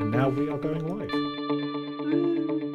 And now we are going live.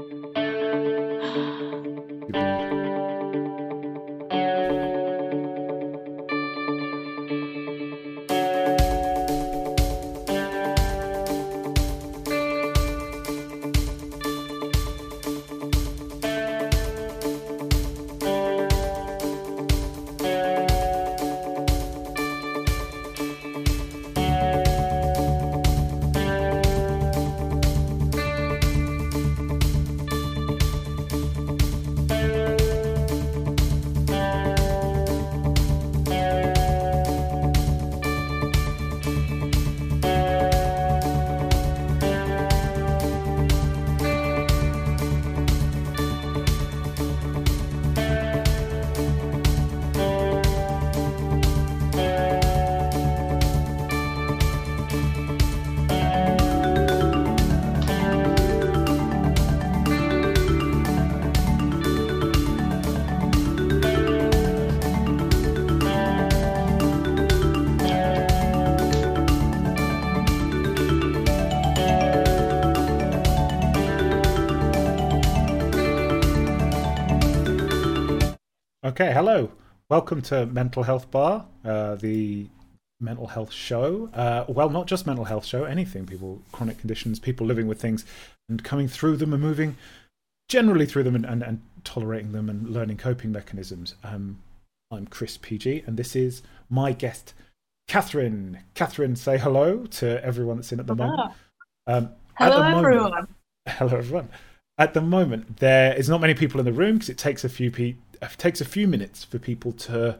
Okay, hello. Welcome to Mental Health Bar, uh, the mental health show. Uh, well, not just mental health show, anything. People, chronic conditions, people living with things and coming through them and moving generally through them and, and, and tolerating them and learning coping mechanisms. Um, I'm Chris PG, and this is my guest, Catherine. Catherine, say hello to everyone that's in at the Hello. moment. Um, Hello, the moment- everyone. Hello, everyone. At the moment, there is not many people in the room because it takes a few pe- it takes a few minutes for people to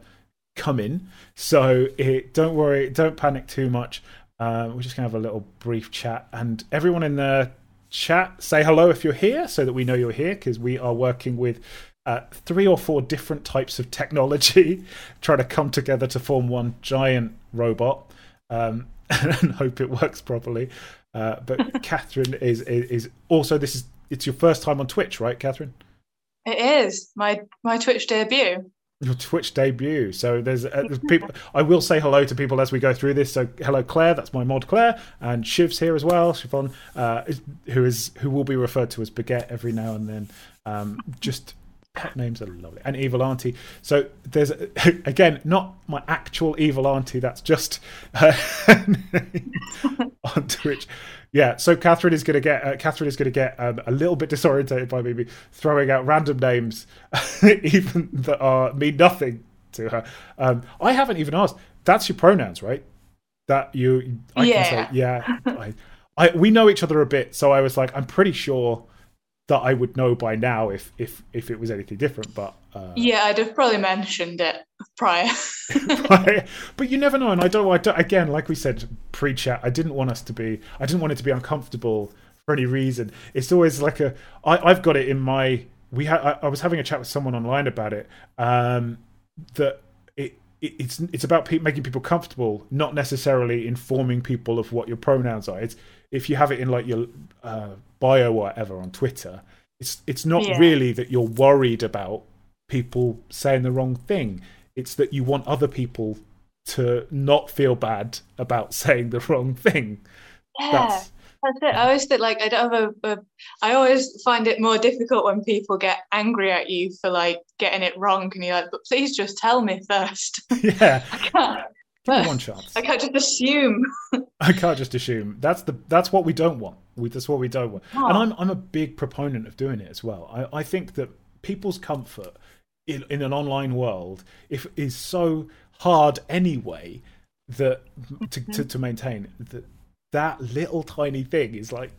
come in. So it, don't worry, don't panic too much. Um, we're just gonna have a little brief chat, and everyone in the chat, say hello if you're here, so that we know you're here because we are working with. Uh, three or four different types of technology trying to come together to form one giant robot um, and hope it works properly. Uh, but Catherine is, is is also this is it's your first time on Twitch, right, Catherine? It is my my Twitch debut. Your Twitch debut. So there's, uh, there's people. I will say hello to people as we go through this. So hello, Claire. That's my mod, Claire, and Shiv's here as well. Siobhan, uh, who is who will be referred to as Baguette every now and then. Um, just pet names are lovely. And Evil Auntie. So there's again not my actual Evil Auntie. That's just uh, on Twitch. Yeah, so Catherine is going to get uh, Catherine is going to get um, a little bit disorientated by me throwing out random names, even that are mean nothing to her. Um, I haven't even asked. That's your pronouns, right? That you, I Yeah. can say, yeah. I, I, we know each other a bit, so I was like, I'm pretty sure that I would know by now if if if it was anything different, but. Uh, Yeah, I'd have probably mentioned it prior. Right. but you never know and i don't, I don't again like we said pre-chat i didn't want us to be i didn't want it to be uncomfortable for any reason it's always like a I, i've got it in my we had I, I was having a chat with someone online about it um that it, it it's it's about pe- making people comfortable not necessarily informing people of what your pronouns are it's if you have it in like your uh, bio or whatever on twitter it's it's not Yeah. really that you're worried about people saying the wrong thing it's that you want other people to not feel bad about saying the wrong thing. Yeah, That's that's it. I always think like I don't have a, a. I always find it more difficult when people get angry at you for like getting it wrong, and you're like, but please just tell me first. yeah. I can't. Give one chance. I can't just assume. I can't just assume that's the that's what we don't want. We, that's what we don't want. Oh. And I'm I'm a big proponent of doing it as well. I, I think that people's comfort in, in an online world if is so hard anyway that to, to, to maintain that that little tiny thing is like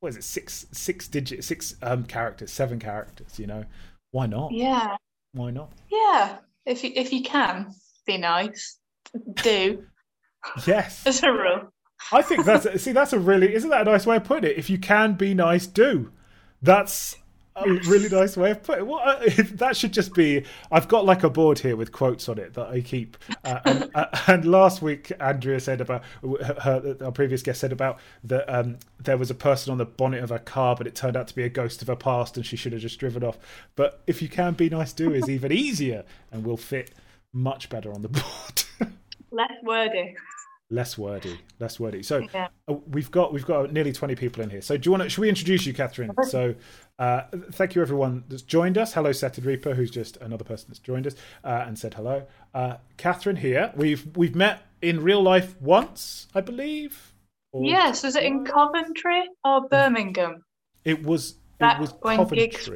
what is it six six digit six um characters seven characters you know why not Yeah, why not yeah. If you if you can be nice, do yes as a rule. I think that's see that's a really isn't that a nice way of putting it? If you can be nice, do. That's a really nice way of putting it. What uh, that should just be. I've got like a board here with quotes on it that I keep. Uh, and, uh, and last week, Andrea said about her, our previous guest said about that um, there was a person on the bonnet of her car, but it turned out to be a ghost of her past, and she should have just driven off. But if you can be nice, do is even easier and will fit much better on the board. Less wordy. less wordy, less wordy. So Yeah. uh, we've got we've got nearly twenty people in here. So do you want to? Should we introduce you, Catherine? So uh, thank you everyone that's joined us. Hello, Setted Reaper, who's just another person that's joined us uh, and said hello. Uh, Catherine here. We've we've met in real life once, I believe. Or- Yes, was it in Coventry or Birmingham? It was Back it was Coventry. gigs-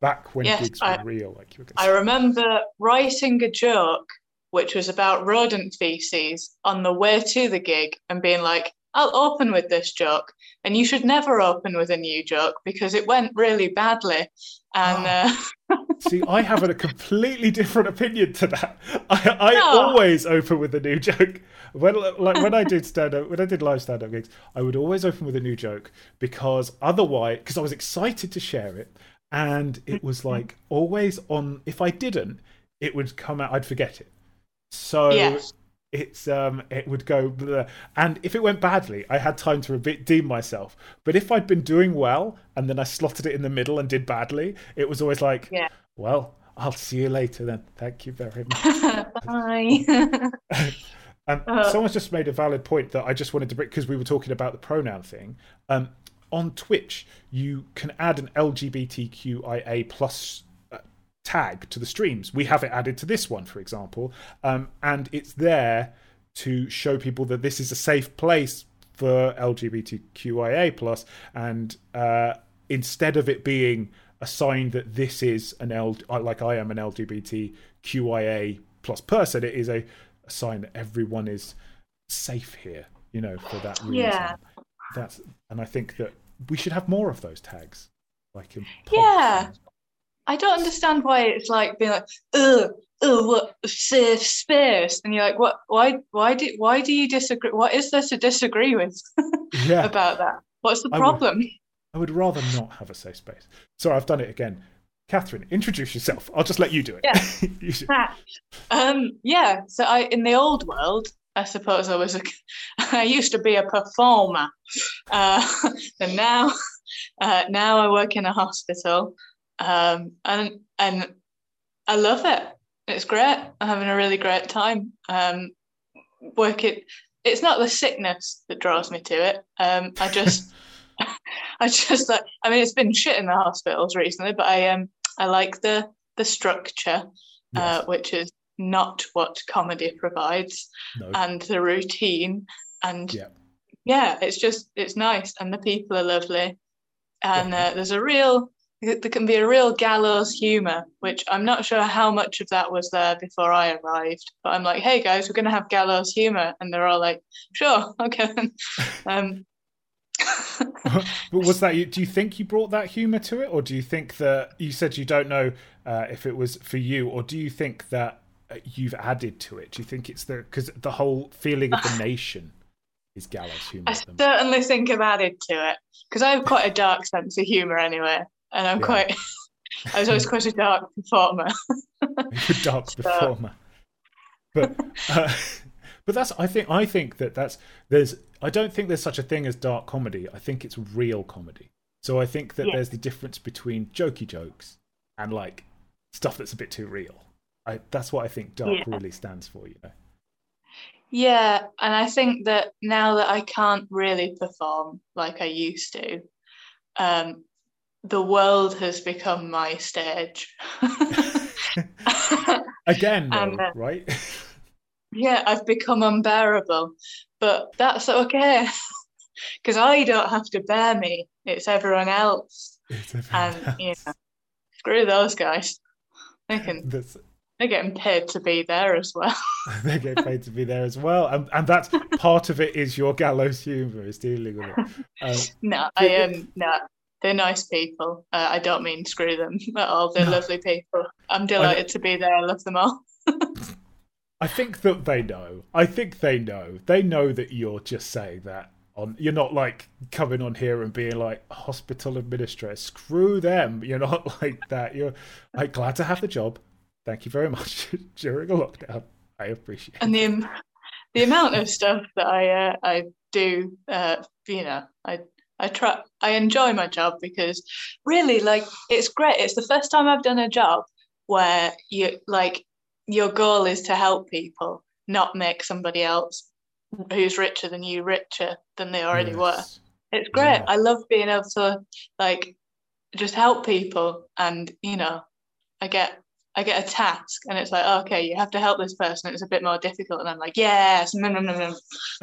Back when Yes, gigs were I- real, like you were I remember writing a joke which was about rodent feces on the way to the gig and being like, I'll open with this joke. And you should never open with a new joke because it went really badly. And uh, See, I have a completely different opinion to that. I, I No. always open with a new joke. When like when I did stand up, when I did live stand up gigs, I would always open with a new joke because otherwise, because I was excited to share it, and it was like always on. If I didn't, it would come out. I'd forget it. So yes. it's um it would go bleh. and if it went badly i had time to redeem myself but if i'd been doing well and then i slotted it in the middle and did badly it was always like Yeah. well i'll see you later then thank you very much Bye. um, Uh. someone's just made a valid point that i just wanted to bring because we were talking about the pronoun thing um on twitch you can add an lgbtqia plus tag to the streams. We have it added to this one, for example, um, and it's there to show people that this is a safe place for LGBTQIA plus, and uh, instead of it being a sign that this is an L, like I am an LGBTQIA plus person, it is a, a sign that everyone is safe here. You know, for that reason. Yeah. That's, and I think that we should have more of those tags, like in Yeah. I don't understand why it's like being like, ugh, ugh, what safe space, and you're like, what? Why? Why do? Why do you disagree? What is there to disagree with yeah. about that? What's the I would- problem? I would rather not have a safe space. Sorry, I've done it again. Catherine, introduce yourself. I'll just let you do it. Yeah. Um, yeah. So I, in the old world, I suppose I was a, I used to be a performer, uh, and now, uh, now I work in a hospital, um, and and I love it. It's great. I'm having a really great time. Um, work it. It's not the sickness that draws me to it. Um, I just, I just like. I mean, it's been shit in the hospitals recently, but I um, I like the the structure uh, which is not what comedy provides, no. and the routine. And Yeah. yeah, it's just it's nice, and the people are lovely, and uh, there's a real there can be a real gallows humor, which I'm not sure how much of that was there before I arrived. But I'm like, hey guys, we're gonna have gallows humor, and they're all like, sure, okay. um, but was that you? Do you think you brought that humour to it, or do you think that you said you don't know uh, if it was for you, or do you think that uh, you've added to it? Do you think it's the because the whole feeling of the nation is gallows humour? I certainly think I've added to it because I have quite a dark sense of humor anyway, and I'm Yeah. quite. I was always quite a dark performer. A dark So- performer. But uh, but that's I think I think that that's there's I don't think there's such a thing as dark comedy. I think it's real comedy. So I think that Yeah. there's the difference between jokey jokes and like stuff that's a bit too real. I that's what I think dark Yeah. really stands for, you know. Yeah, and I think that now that I can't really perform like I used to, um, the world has become my stage. Again, though, And, uh, right? yeah, I've become unbearable, but that's okay because I don't have to bear me. It's everyone else, It's everyone and you know, screw those guys. They can, That's- they're getting paid to be there as well. they get paid to be there as well, and and that's part of it is your gallows humour is dealing with it. Um, No, I am no. They're nice people. Uh, I don't mean screw them at all. They're No. lovely people. I'm delighted to be there. I love them all. I think that they know. I think they know. They know that you're just saying that on. You're not like coming on here and being like hospital administrator. Screw them. You're not like that. You're like glad to have the job. Thank you very much during a lockdown. I appreciate. And the the amount of stuff that I uh, I do, uh, you know, I I try I enjoy my job because really, like, it's great. It's the first time I've done a job where you like your goal is to help people, not make somebody else who's richer than you richer than they already yes. were. It's great. Yeah. I love being able to like just help people and you know, I get I get a task and it's like, oh, okay, you have to help this person. It's a bit more difficult, and I'm like, yes, no, no, no,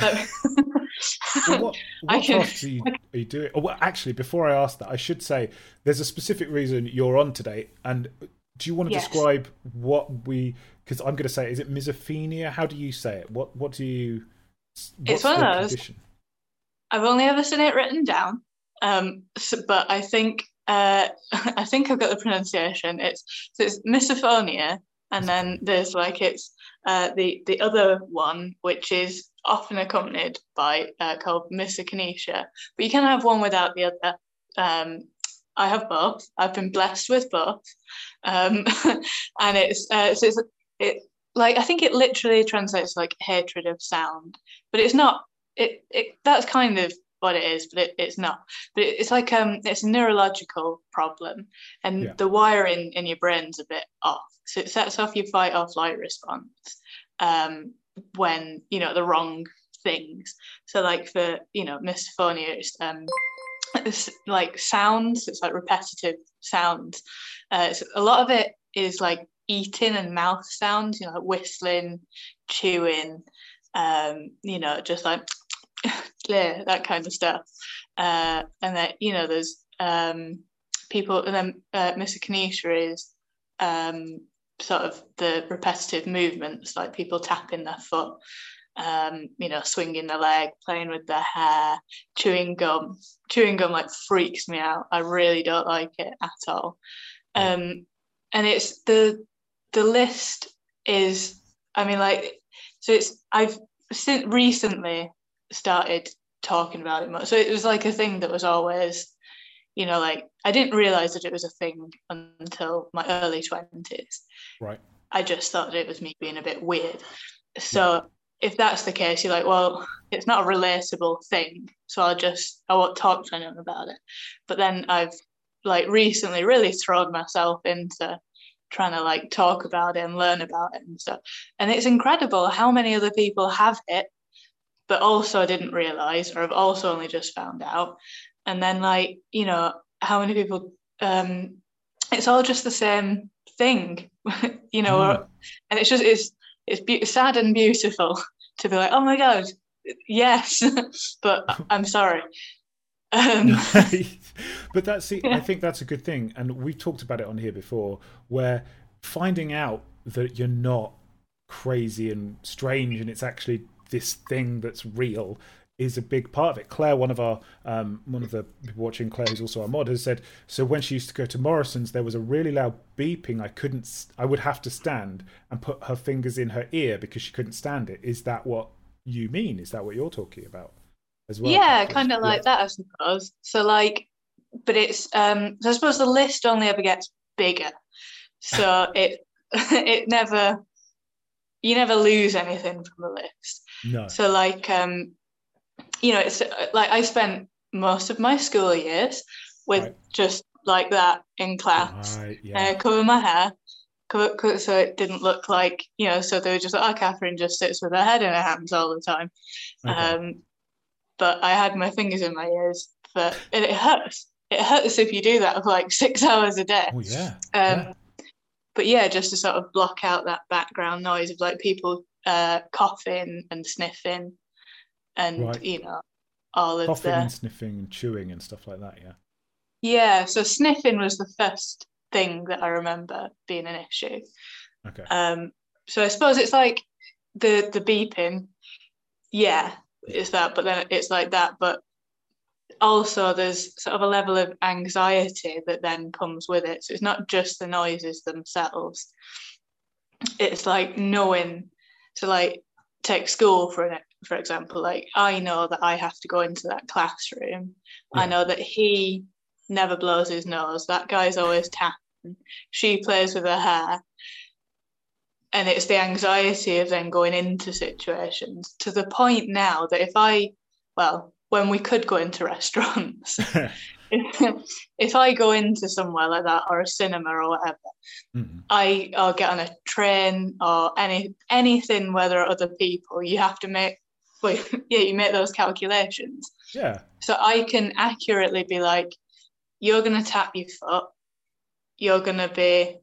no. Well, what, what can, are you, are you doing? Oh, well, actually, before I ask that, I should say there's a specific reason you're on today. And do you want to yes. describe what we? Because I'm going to say, is it misophonia? How do you say it? What What do you? It's one of those. Condition? I've only ever seen it written down, um, so, but I think uh, I think I've got the pronunciation. It's so it's misophonia, and then there's like it's uh, the the other one, which is often accompanied by uh, called misokinesia. But you can have one without the other. Um, I have both. I've been blessed with both, um, and it's uh, so it's it like I think it literally translates like hatred of sound, but it's not. It, it that's kind of what it is, but it, it's not. But it, it's like um, it's a neurological problem, and yeah. the wiring in your brain's a bit off. So it sets off your fight or flight response um, when you know the wrong things. So like for you know misophonia, it's um, it's like sounds. It's like repetitive sounds. Uh, so a lot of it is like eating and mouth sounds. You know, like whistling, chewing. Um, you know, just like clear that kind of stuff. Uh, and that you know, there's um, people, and then uh, misokinesia is um, sort of the repetitive movements, like people tapping their foot, um, you know, swinging their leg, playing with their hair, chewing gum. Chewing gum like freaks me out. I really don't like it at all. Um, and it's the the list is, I mean, like, so it's I've since recently started talking about it more. So it was like a thing that was always, you know, like I didn't realize that it was a thing until my early 20s. Right. I just thought that it was me being a bit weird. So yeah. if that's the case, you're like, well, it's not a relatable thing. So I'll just, I won't talk to anyone about it. But then I've like recently really thrown myself into trying to like talk about it and learn about it and stuff. And it's incredible how many other people have it but also didn't realize or have also only just found out. And then, like, you know, how many people, um, it's all just the same thing, you know, mm. and it's just, it's, it's be- sad and beautiful to be like, oh my God, yes, but I'm sorry. Um, but that's see, yeah. I think that's a good thing, and we've talked about it on here before, where finding out that you're not crazy and strange, and it's actually this thing that's real is a big part of it. Claire, one of our um, one of the people watching, Claire, who's also our mod, has said so. When she used to go to Morrison's, there was a really loud beeping. I couldn't. I would have to stand and put her fingers in her ear because she couldn't stand it. Is that what you mean? Is that what you're talking about as well? Yeah, kind of like yeah. that, I suppose. So like, but it's um. So I suppose the list only ever gets bigger. So it it never you never lose anything from the list. No. So like um, you know, it's like I spent most of my school years with right. just like that in class. Right, yeah. uh, cover my hair, cover, cover, so it didn't look like you know. So they were just like, oh, Catherine just sits with her head in her hands all the time. Okay. Um, but I had my fingers in my ears, but it, it hurts. It hurts if you do that for like six hours a day. Oh yeah. Um, yeah. But yeah, just to sort of block out that background noise of like people uh, coughing and sniffing, and right. you know all of coughing the and sniffing and chewing and stuff like that. Yeah. Yeah. So sniffing was the first thing that I remember being an issue. Okay. Um. So I suppose it's like the the beeping. Yeah, it's that, but then it's like that, but also there's sort of a level of anxiety that then comes with it. So it's not just the noises themselves. It's like knowing to like take school for an for example like i know that i have to go into that classroom yeah. i know that he never blows his nose that guy's always tapping she plays with her hair and it's the anxiety of then going into situations to the point now that if i well when we could go into restaurants if I go into somewhere like that or a cinema or whatever, Mm. I or get on a train or any anything where there are other people, you have to make well, yeah, you make those calculations. Yeah. So I can accurately be like, you're gonna tap your foot, you're gonna be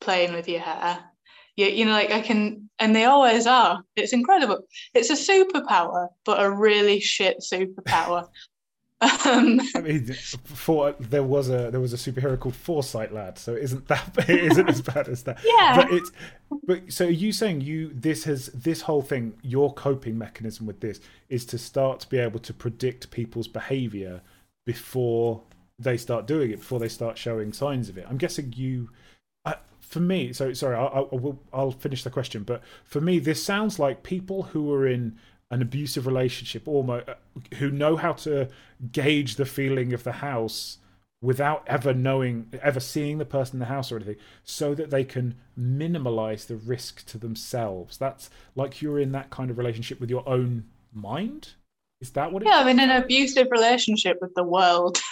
playing with your hair. You, you know, like I can, and they always are. It's incredible. It's a superpower, but a really shit superpower. um, I mean, for there was a there was a superhero called Foresight Lad, so it isn't that it isn't as bad as that. Yeah. But it's but so are you saying you this has this whole thing your coping mechanism with this is to start to be able to predict people's behavior before they start doing it before they start showing signs of it. I'm guessing you uh, for me, so sorry, I'll, I'll, I'll finish the question. But for me, this sounds like people who are in an abusive relationship, almost who know how to gauge the feeling of the house without ever knowing, ever seeing the person in the house or anything, so that they can minimize the risk to themselves. That's like you're in that kind of relationship with your own mind. Is that what? It yeah, I'm in an abusive relationship with the world.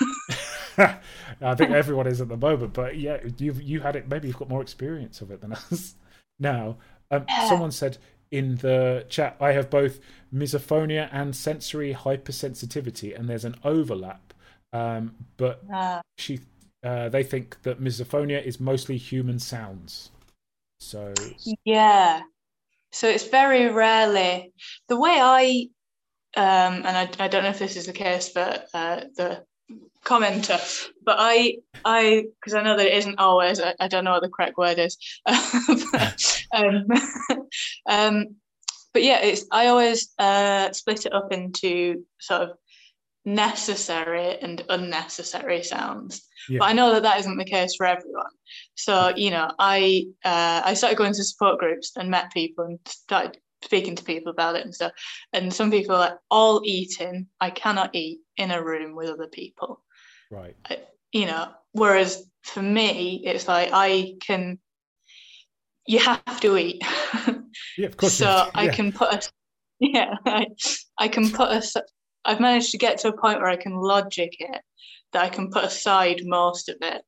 I think everyone is at the moment, but yeah, you've you had it. Maybe you've got more experience of it than us. Now, um, Yeah. someone said in the chat, I have both misophonia and sensory hypersensitivity, and there's an overlap. Um, but Uh, she, uh, they think that misophonia is mostly human sounds. So yeah. So it's very rarely the way I, um, and I, I don't know if this is the case for uh, the commenter, but I, I, because I know that it isn't always. I, I don't know what the correct word is. But, um, um, but yeah, it's I always uh, split it up into sort of necessary and unnecessary sounds. Yeah. But I know that that isn't the case for everyone. So you know, I uh, I started going to support groups and met people and started speaking to people about it and stuff. And some people are like, all eating. I cannot eat in a room with other people. Right, You know, whereas for me, it's like I can. You have to eat. yeah, of course. so you- I can put a yeah I, I can put a I've managed to get to a point where I can logic it that I can put aside most of it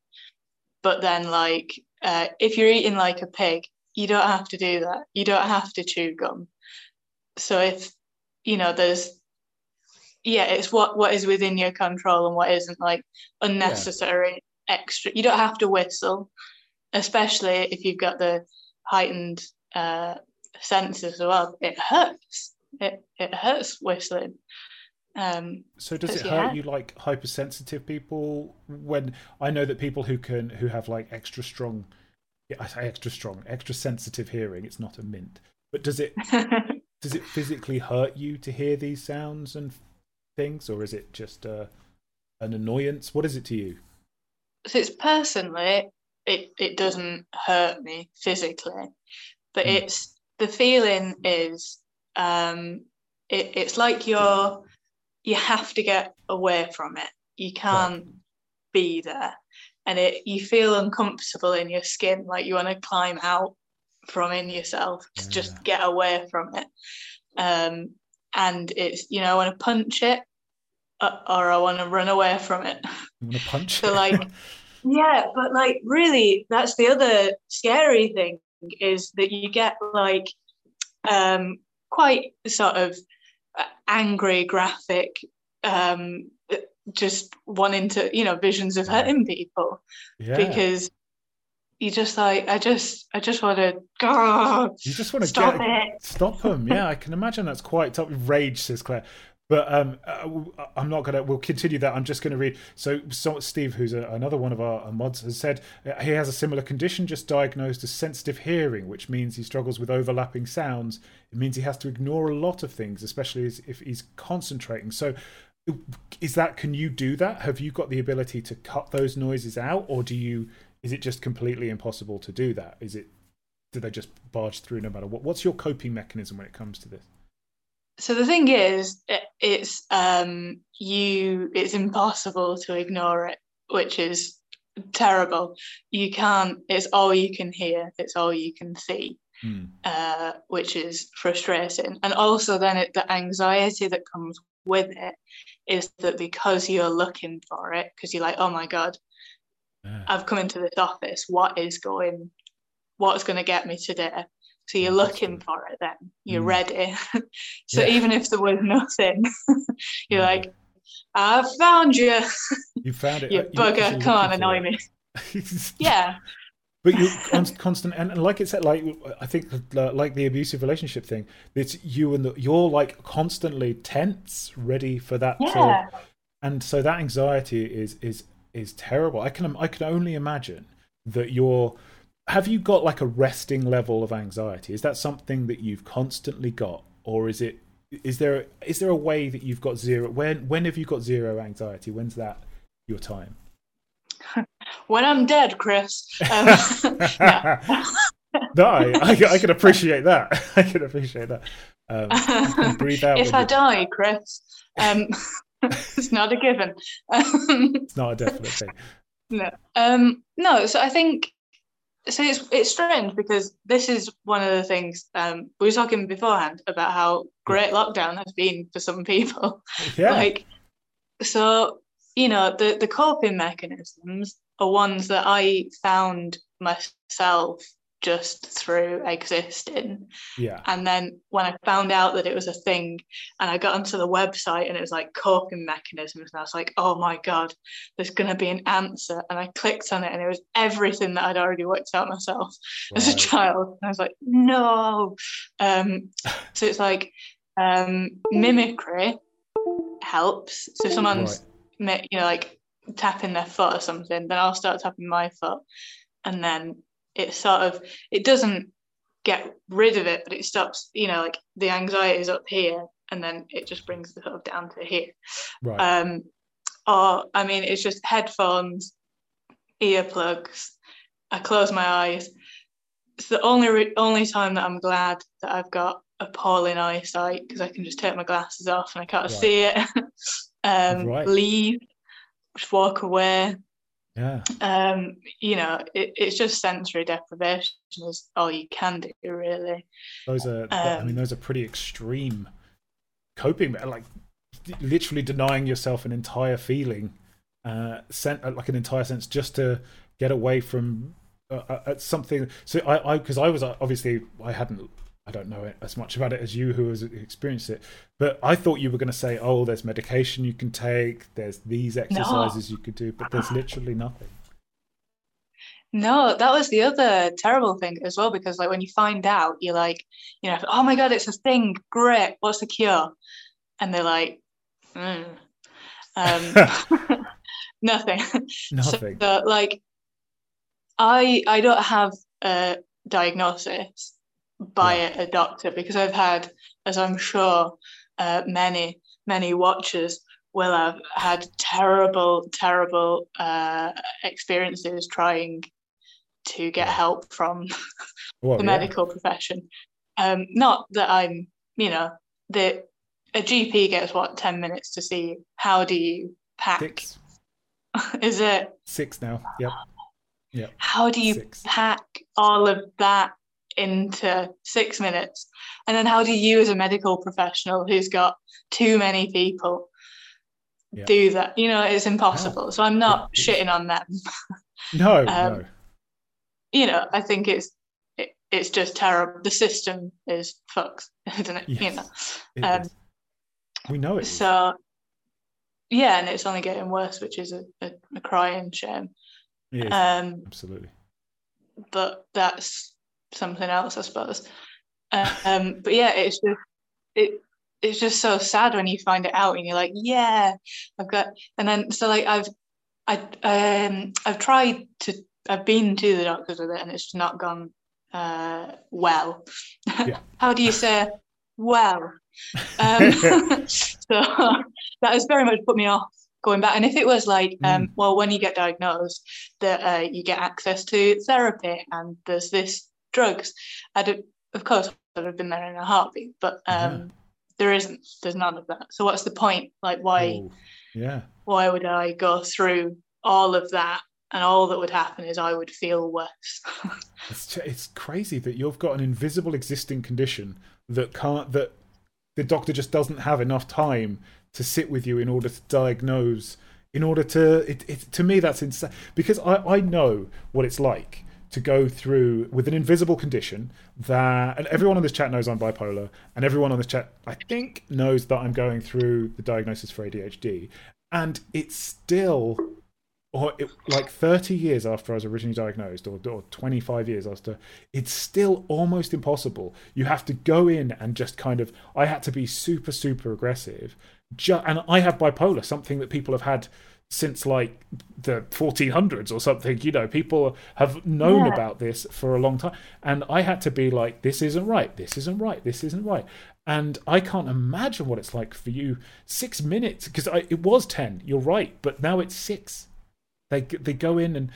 but then like uh, if you're eating like a pig you don't have to do that you don't have to chew gum so if you know there's yeah it's what what is within your control and what isn't like unnecessary extra you don't have to whistle especially if you've got the heightened uh, senses as well. It hurts. It it hurts whistling. Um, So does it your hurt you like hypersensitive people when I know that people who can who have like extra strong I say extra strong, extra sensitive hearing, it's not a mint. But does it does it physically hurt you to hear these sounds and things or is it just uh, an annoyance? What is it to you? so it's personally, it it doesn't hurt me physically, but Hmm. it's the feeling is um, it, it's like you're you have to get away from it. You can't be there, and it you feel uncomfortable in your skin, like you want to climb out from in yourself to Yeah. just get away from it. Um, and it's you know I want to punch it, uh, or I want to run away from it. You want to punch? So, like, Yeah, but like really, that's the other scary thing is that you get like um quite sort of uh, angry, graphic, um just wanting to, you know, visions of hurting people yeah. because you just like I just I just want to go you just want to stop get it. stop them. Yeah, I can imagine that's quite tough. Rage, says Claire. But um, uh, I'm not gonna. We'll continue that. I'm just gonna read. So, so Steve, who's a, another one of our, mods, has said uh, he has a similar condition, just diagnosed as sensitive hearing, which means he struggles with overlapping sounds. It means he has to ignore a lot of things, especially as, if he's concentrating. So, is that? Can you do that? Have you got the ability to cut those noises out, or do you? Is it just completely impossible to do that? Is it? Do they just barge through no matter what? What's your coping mechanism when it comes to this? So the thing is, it's um you it's impossible to ignore it, which is terrible. You can't. It's all you can hear. It's all you can see. Hmm. uh, which is frustrating. And also, then it, the anxiety that comes with it is that because you're looking for it, because you're like, oh my God, Yeah. I've come into this office, what is going, what's going to get me today? So you're looking for it then, you're Mm. ready. so Yeah. even if there was nothing, you're Yeah. like, I've found you, You found it. you you're bugger, come on, annoy me. Yeah, but you con- constant and, and like it said like i think uh, like the abusive relationship thing it's you and the, you're like constantly tense ready for that yeah. to and so that anxiety is is is terrible i can i can only imagine that you're have you got like a resting level of anxiety is that something that you've constantly got or is it is there is there a way that you've got zero when when have you got zero anxiety when's that your time When I'm dead, Chris. Um, no. I, I, I can appreciate that. I can appreciate that. Um, can breathe out. if I you- die, Chris, um, it's not a given. Um, it's not a definite thing. no, um, no. So I think so. It's it's strange because this is one of the things um, we were talking beforehand about how great lockdown has been for some people. Yeah, Like, so you know, the the coping mechanisms are ones that I found myself just through existing. yeah, And then when I found out that it was a thing and I got onto the website and it was like coping mechanisms, and I was like, oh my God, there's going to be an answer. And I clicked on it and it was everything that I'd already worked out myself as a child. And I was like, no. Um, so it's like um, mimicry helps. So if someone's, Right. you know, like tapping their foot or something, then I'll start tapping my foot. And then it sort of, it doesn't get rid of it, but it stops, you know, like the anxiety is up here and then it just brings the sort of down to here. right. Um, or, I mean, it's just headphones, earplugs. I close my eyes. It's the only re- only time that I'm glad that I've got appalling eyesight because I can just take my glasses off and I can't Right. see it. um, Right. Leave, just walk away. Yeah, Um, you know, it, it's just sensory deprivation is all you can do, really. those are. I Um, mean, those are pretty extreme coping. Like literally denying yourself an entire feeling, uh, sent like an entire sense just to get away from uh, uh, uh, something. So I, I, because I was uh, obviously I hadn't. I don't know it as much about it as you, who has experienced it. But I thought you were going to say, "Oh, there's medication you can take. There's these exercises you could do." But there's literally nothing. No, that was the other terrible thing as well, because like when you find out, you're like, you know, oh my God, it's a thing. Great. What's the cure? And they're like, mm. um, nothing. Nothing. So, like, I I don't have a diagnosis by a, a doctor because I've had, as I'm sure, uh, many many watchers will have had terrible terrible uh, experiences trying to get help from the yeah. medical profession. Um, not that I'm, you know, the a GP gets what ten minutes to see you. How do you pack? Six, Is it? six now. Yep. Yep. How do you Six. pack all of that into six minutes? And then how do you, as a medical professional who's got too many people, Yeah. do that? You know, it's impossible. So I'm not is. shitting on them. No, Um, no. You know, I think it's it, it's just terrible. The system is fucked, isn't it? You know. Um, we know it. So yeah, and it's only getting worse, which is a, a, a crying shame. Is. Um, Absolutely. but that's something else, I suppose. Um, but yeah, it's just it it's just so sad when you find it out and you're like, yeah, I've got, and then so like I've I um I've tried to I've been to the doctors with it and it's not gone uh well. Yeah. How do you say well? Um, so that has very much put me off going back. And if it was like, um, well, when you get diagnosed, that uh, you get access to therapy and there's this drugs, I'd of course I'd have been there in a heartbeat. But um, Yeah. there isn't. There's none of that. So what's the point? Like, why? Oh, yeah. Why would I go through all of that? And all that would happen is I would feel worse. It's it's crazy that you've got an invisible existing condition that can't that the doctor just doesn't have enough time to sit with you in order to diagnose in order to it, it to me that's insane because I, I know what it's like to go through with an invisible condition that and everyone on this chat knows I'm bipolar and everyone on this chat I think knows that I'm going through the diagnosis for ADHD and it's still or it, like 30 years after I was originally diagnosed, or, or 25 years after, it's still almost impossible. You have to go in and just kind of. I had to be super, super aggressive. Ju- and I have bipolar, something that people have had since like the 1400s or something. You know, people have known yeah. about this for a long time. And I had to be like, this isn't right, this isn't right, this isn't right. And I can't imagine what it's like for you. Six minutes, because it was 10, you're right, but now it's six they they go in and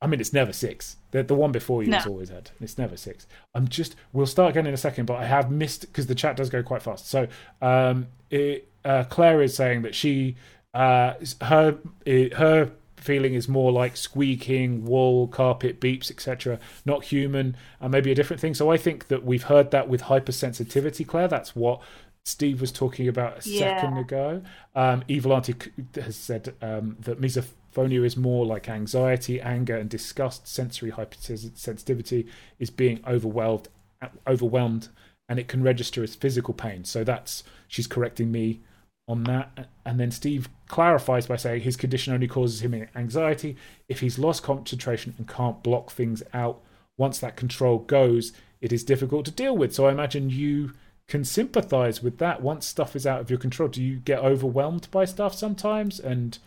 I mean, it's never six. The, the one before you no. is always had. It's never six. I'm just. We'll start again in a second, but I have missed because the chat does go quite fast. So, um, it, uh, Claire is saying that she, uh, her, it, her feeling is more like squeaking, wool, carpet, beeps, etc. Not human, and maybe a different thing. So I think that we've heard that with hypersensitivity, Claire. That's what Steve was talking about a yeah. second ago. Um, Evil Auntie has said um, that misophonia is more like anxiety, anger, and disgust. Sensory hypersensitivity is being overwhelmed, overwhelmed, and it can register as physical pain. So that's she's correcting me on that. And then Steve clarifies by saying his condition only causes him anxiety if he's lost concentration and can't block things out. Once that control goes, it is difficult to deal with. So I imagine you can sympathize with that once stuff is out of your control. Do you get overwhelmed by stuff sometimes and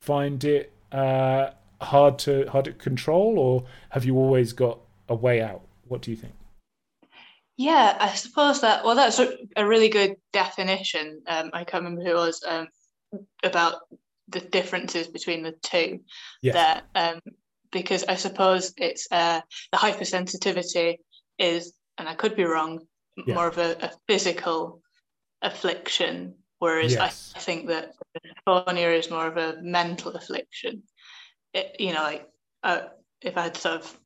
find it uh, hard to hard to control, or have you always got a way out? What do you think? Yeah, I suppose that. Well, that's a really good definition. Um, I can't remember who it was um, about the differences between the two. Yes. There, um, because I suppose it's uh, the hypersensitivity is, and I could be wrong, yeah. more of a, a, physical affliction, whereas yes. I, I, think that phonia is more of a mental affliction. It, you know, like uh, if I had sort of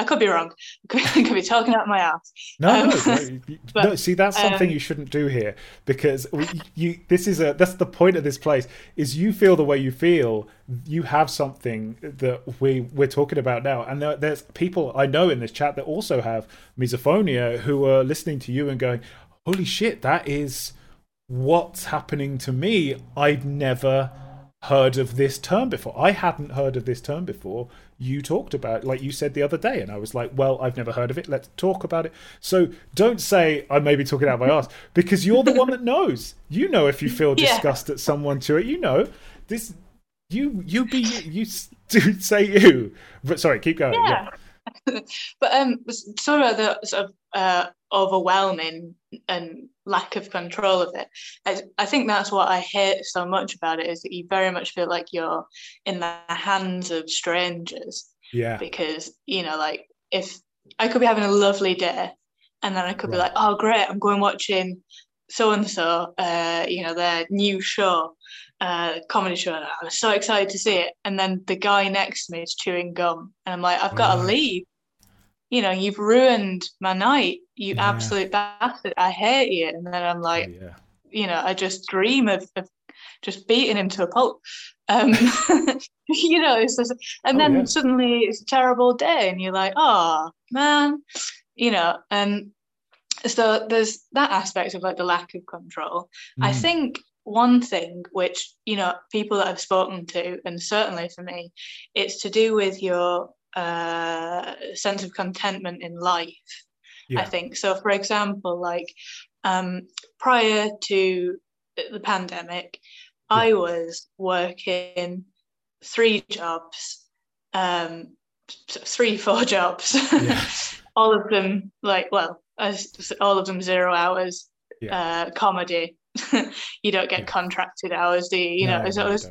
I could be wrong. I could, be talking out my ass. No, um, no, but, no. See, that's something um, you shouldn't do here because we, you. This is a. That's the point of this place. Is you feel the way you feel. You have something that we we're talking about now, and there, there's people I know in this chat that also have misophonia who are listening to you and going, "Holy shit, that is what's happening to me." I've never heard of this term before. I hadn't heard of this term before. You talked about, like you said the other day, and I was like, "Well, I've never heard of it. Let's talk about it." So don't say I may be talking out of my ass because you're the one that knows. You know if you feel yeah. disgust at someone to it. You know this. You you be you do say you. But sorry, keep going. Yeah. yeah. but um, sorry the sort of uh, overwhelming and lack of control of it. I, I think that's what I hate so much about it is that you very much feel like you're in the hands of strangers. Yeah. Because, you know, like if I could be having a lovely day and then I could right. be like, oh, great, I'm going watching so and so, you know, their new show, uh, comedy show. And I'm so excited to see it. And then the guy next to me is chewing gum. And I'm like, I've got to leave you know, you've ruined my night, you yeah. absolute bastard. I hate you. And then I'm like, oh, yeah. you know, I just dream of, of just beating him to a pulp. Um, you know, it's just, and oh, then yeah. suddenly it's a terrible day, and you're like, oh man, you know, and so there's that aspect of like the lack of control. Mm. I think one thing which you know people that I've spoken to, and certainly for me, it's to do with your uh, sense of contentment in life. Yeah. I think so. For example, like um, prior to the pandemic, yeah. I was working three jobs, um, three four jobs, yeah. all of them like well, all of them zero hours. Uh, comedy, you don't get contracted hours, do you? You no, know, so no, was,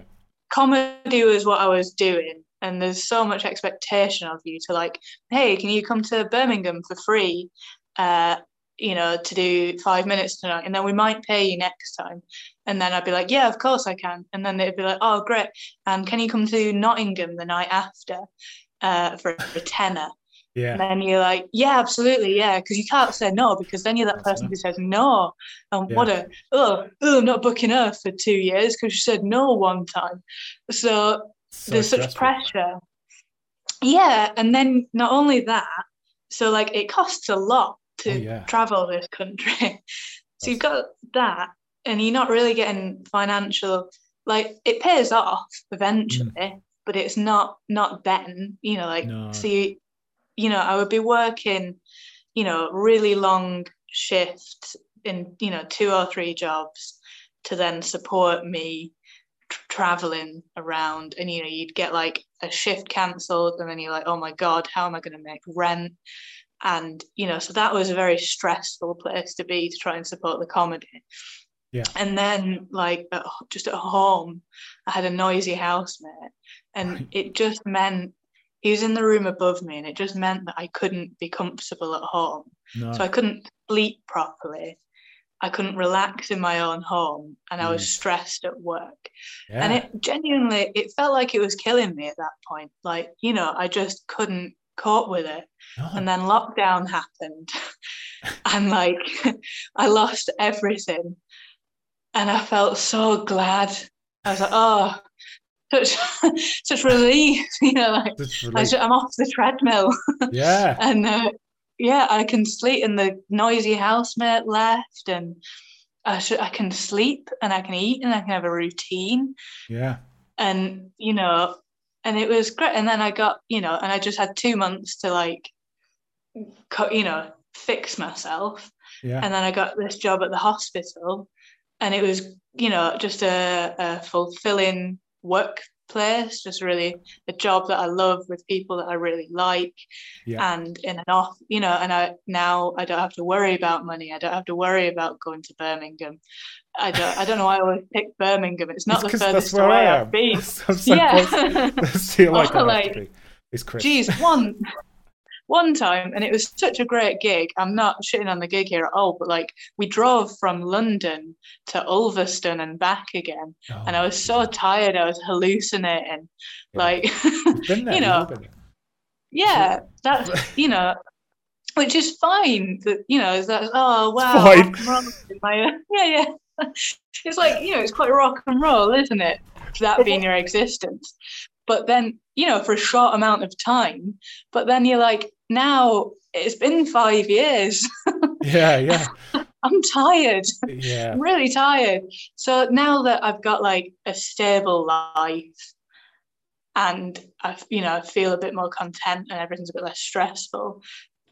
comedy was what I was doing and there's so much expectation of you to like hey can you come to birmingham for free uh, you know to do five minutes tonight and then we might pay you next time and then i'd be like yeah of course i can and then they'd be like oh great and can you come to nottingham the night after uh, for a tenner Yeah. And then you're like, yeah, absolutely, yeah, because you can't say no because then you're that person who says no. And Yeah. what a oh, oh, I'm not booking her for two years because she said no one time. So So there's such pressure. Yeah, and then not only that, so like it costs a lot to Oh, yeah. travel this country. so you've got that, and you're not really getting financial. Like it pays off eventually, mm. but it's not not then. You know, like No. so you, you know, I would be working, you know, really long shifts in you know two or three jobs to then support me traveling around and you know you'd get like a shift cancelled and then you're like oh my god how am i going to make rent and you know so that was a very stressful place to be to try and support the comedy Yeah. and then like at, just at home i had a noisy housemate and Right. it just meant he was in the room above me and it just meant that i couldn't be comfortable at home No. so I couldn't sleep properly. I couldn't relax in my own home and I was Mm. stressed at work. yeah. And it genuinely it felt like it was killing me at that point. Like, you know, I just couldn't cope with it. No. And then lockdown happened. and like I lost everything. And I felt so glad. I was like, oh, such such relief, you know, like I relief. ju- I'm off the treadmill yeah. and uh, yeah, I can sleep. in the noisy housemate left, and I should I can sleep and I can eat and I can have a routine, Yeah. and you know, and it was great. And then I got you know, and I just had two months to like, co- you know, fix myself, Yeah. and then I got this job at the hospital, and it was you know just a, a fulfilling workplace, just really a job that I love with people that I really like, Yeah. and in an off, you know, and I now I don't have to worry about money. I don't have to worry about going to Birmingham. I don't I don't know why I always pick Birmingham. It's not It's the furthest that's where away I I've am. been. So Yeah. close. That's the like like- It's Chris. Geez, one one time, and it was such a great gig. I'm not shitting on the gig here at all, but like we drove from London to Ulverston and back again, Oh, and I was so tired. I was hallucinating, Yeah. like We've been there. you know, yeah, that's you know, which is fine. That you know, is that oh wow, fine. rock and roll my- yeah, yeah. It's like you know, it's quite rock and roll, isn't it? That being your existence. But then you know, for a short amount of time. But then you're like, now it's been five years. Yeah, yeah, I'm tired. yeah. I'm really tired. So now that I've got like a stable life and I, you know, I feel a bit more content and everything's a bit less stressful,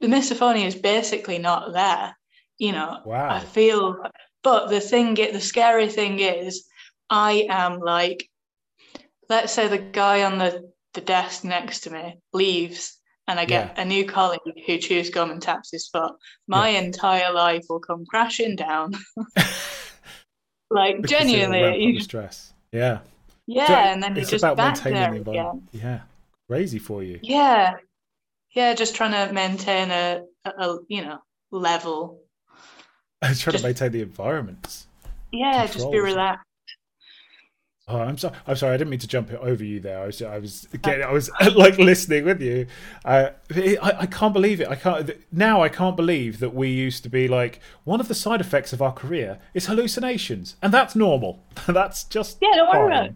the misophonia is basically not there. You know, wow. I feel, but the thing, the scary thing is, I am like, let's say the guy on the, the desk next to me leaves and I get a new colleague who chews gum and taps his foot. My entire life will come crashing down. like Because genuinely, you, stress. Yeah. yeah, So and then it's just about back maintaining there the again. Yeah. Crazy for you. Yeah, yeah, just trying to maintain a, a, a you know level. Trying Just- to maintain the environment. Yeah, just be relaxed. Oh, I'm sorry. I'm sorry. I didn't mean to jump it over you there. I was, I was getting, I was like listening with you. Uh, I, I can't believe it. I can't now. I can't believe that we used to be like one of the side effects of our career is hallucinations, and that's normal. that's just Yeah, don't worry.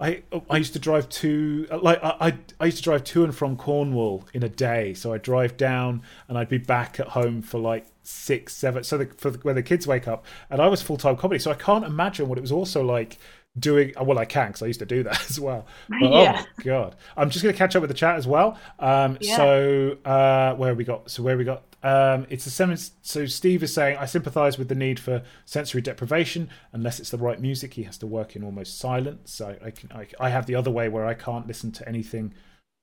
I I used to drive to like I, I I used to drive to and from Cornwall in a day. So I'd drive down and I'd be back at home for like six, seven. So the, for the, when the kids wake up, and I was full time comedy, so I can't imagine what it was also like doing. Well, I can because I used to do that as well. But, Yeah. Oh god, I'm just going to catch up with the chat as well. Um, Yeah. So uh, where we got? So where we got? Um, it's a seven. So Steve is saying I sympathise with the need for sensory deprivation. Unless it's the right music, he has to work in almost silence. So I can. I, I have the other way where I can't listen to anything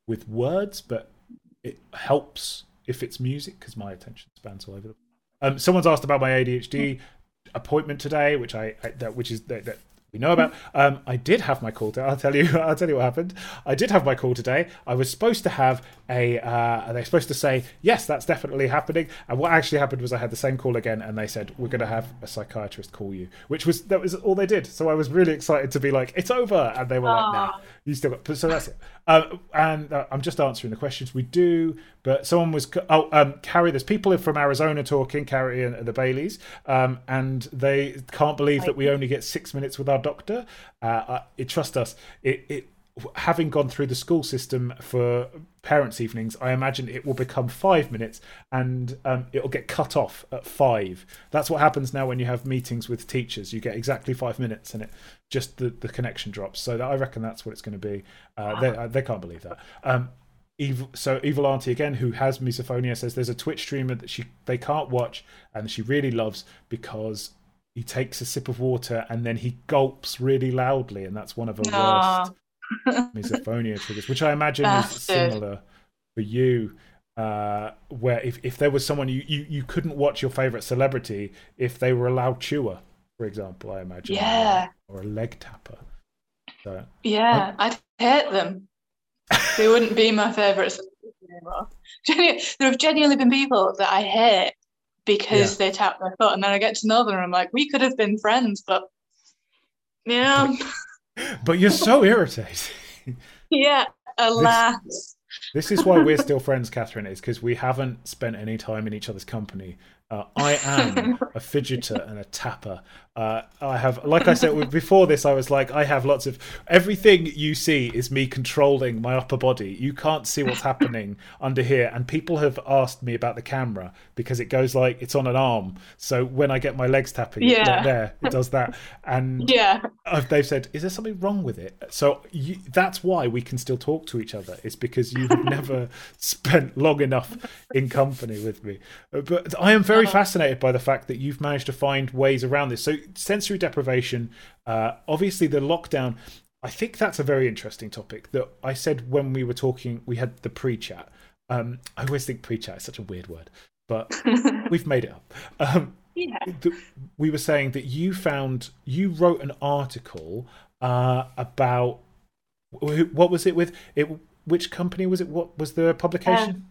with words, but it helps if it's music because my attention span's all over. The... Um, someone's asked about my ADHD appointment today, which I, I that which is that, that we know about. Um, I did have my call. To, I'll tell you. I'll tell you what happened. I did have my call today. I was supposed to have a. Uh, they're supposed to say yes, that's definitely happening. And what actually happened was I had the same call again, and they said we're going to have a psychiatrist call you, which was that was all they did. So I was really excited to be like it's over, and they were like, no. You still got. So that's it. Um, and uh, I'm just answering the questions we do. But someone was oh um, Carrie. There's people from Arizona talking Carrie and the Baileys, um, and they can't believe that we only get six minutes with our doctor. Uh, uh, it, trust us. It, it having gone through the school system for parents' evenings, I imagine it will become five minutes and um, it'll get cut off at five. That's what happens now when you have meetings with teachers. You get exactly five minutes and it just the, the connection drops. So I reckon that's what it's going to be. Uh, they, uh, they can't believe that. Um, Evil, so evil auntie again, who has misophonia, says there's a Twitch streamer that she they can't watch and she really loves because he takes a sip of water and then he gulps really loudly, and that's one of the worst misophonia triggers, which I imagine Bastard. is similar for you. Uh, where if, if there was someone you, you, you couldn't watch your favorite celebrity if they were a loud chewer, for example, I imagine. Yeah. Or, or a leg tapper. So, yeah, um, I'd hate them. they wouldn't be my favorite celebrity anymore. there have genuinely been people that I hate because yeah. they tap my foot, and then I get to know them, and I'm like, we could have been friends, but yeah but you're so irritating. Yeah, alas. This, this is why we're still friends, Catherine, is because we haven't spent any time in each other's company. Uh, I am a fidgeter and a tapper. Uh, I have, like I said before this, I was like, I have lots of everything you see is me controlling my upper body. You can't see what's happening under here. And people have asked me about the camera because it goes like it's on an arm. So when I get my legs tapping, yeah. Like there, it does that. And yeah, they've said, is there something wrong with it? So you, that's why we can still talk to each other. It's because you have never spent long enough in company with me. But I am very uh-huh. fascinated by the fact that you've managed to find ways around this. So sensory deprivation, uh, obviously the lockdown. I think that's a very interesting topic that I said when we were talking. We had the pre-chat. Um, I always think pre-chat is such a weird word, but we've made it up. Um, yeah. we were saying that you found you wrote an article uh, about what was it with it? Which company was it? What was the publication? Um,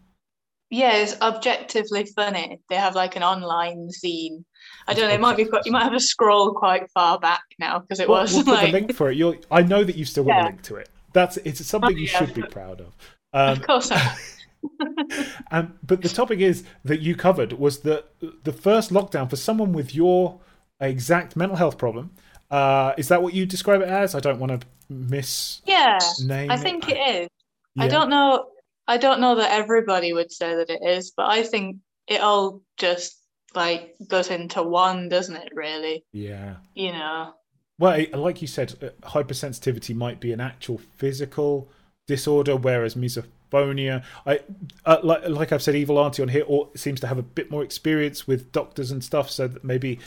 yeah, it's objectively funny. They have like an online zine. I don't know. It might be. You might have to scroll quite far back now because it well, was we'll like put the link for it. You're, I know that you still got yeah. a link to it. That's it's something oh, you yeah. should be proud of. Um, of course. um, but the topic is that you covered was the the first lockdown for someone with your exact mental health problem. Uh, is that what you describe it as? I don't want to miss. Yeah, I think it, it is. Yeah. I don't know I don't know that everybody would say that it is, but I think it all just like goes into one, doesn't it? Really? Yeah. You know. Well, like you said, uh, hypersensitivity might be an actual physical disorder, whereas misophonia, I uh, like, like I've said, evil auntie on here or, seems to have a bit more experience with doctors and stuff, so that maybe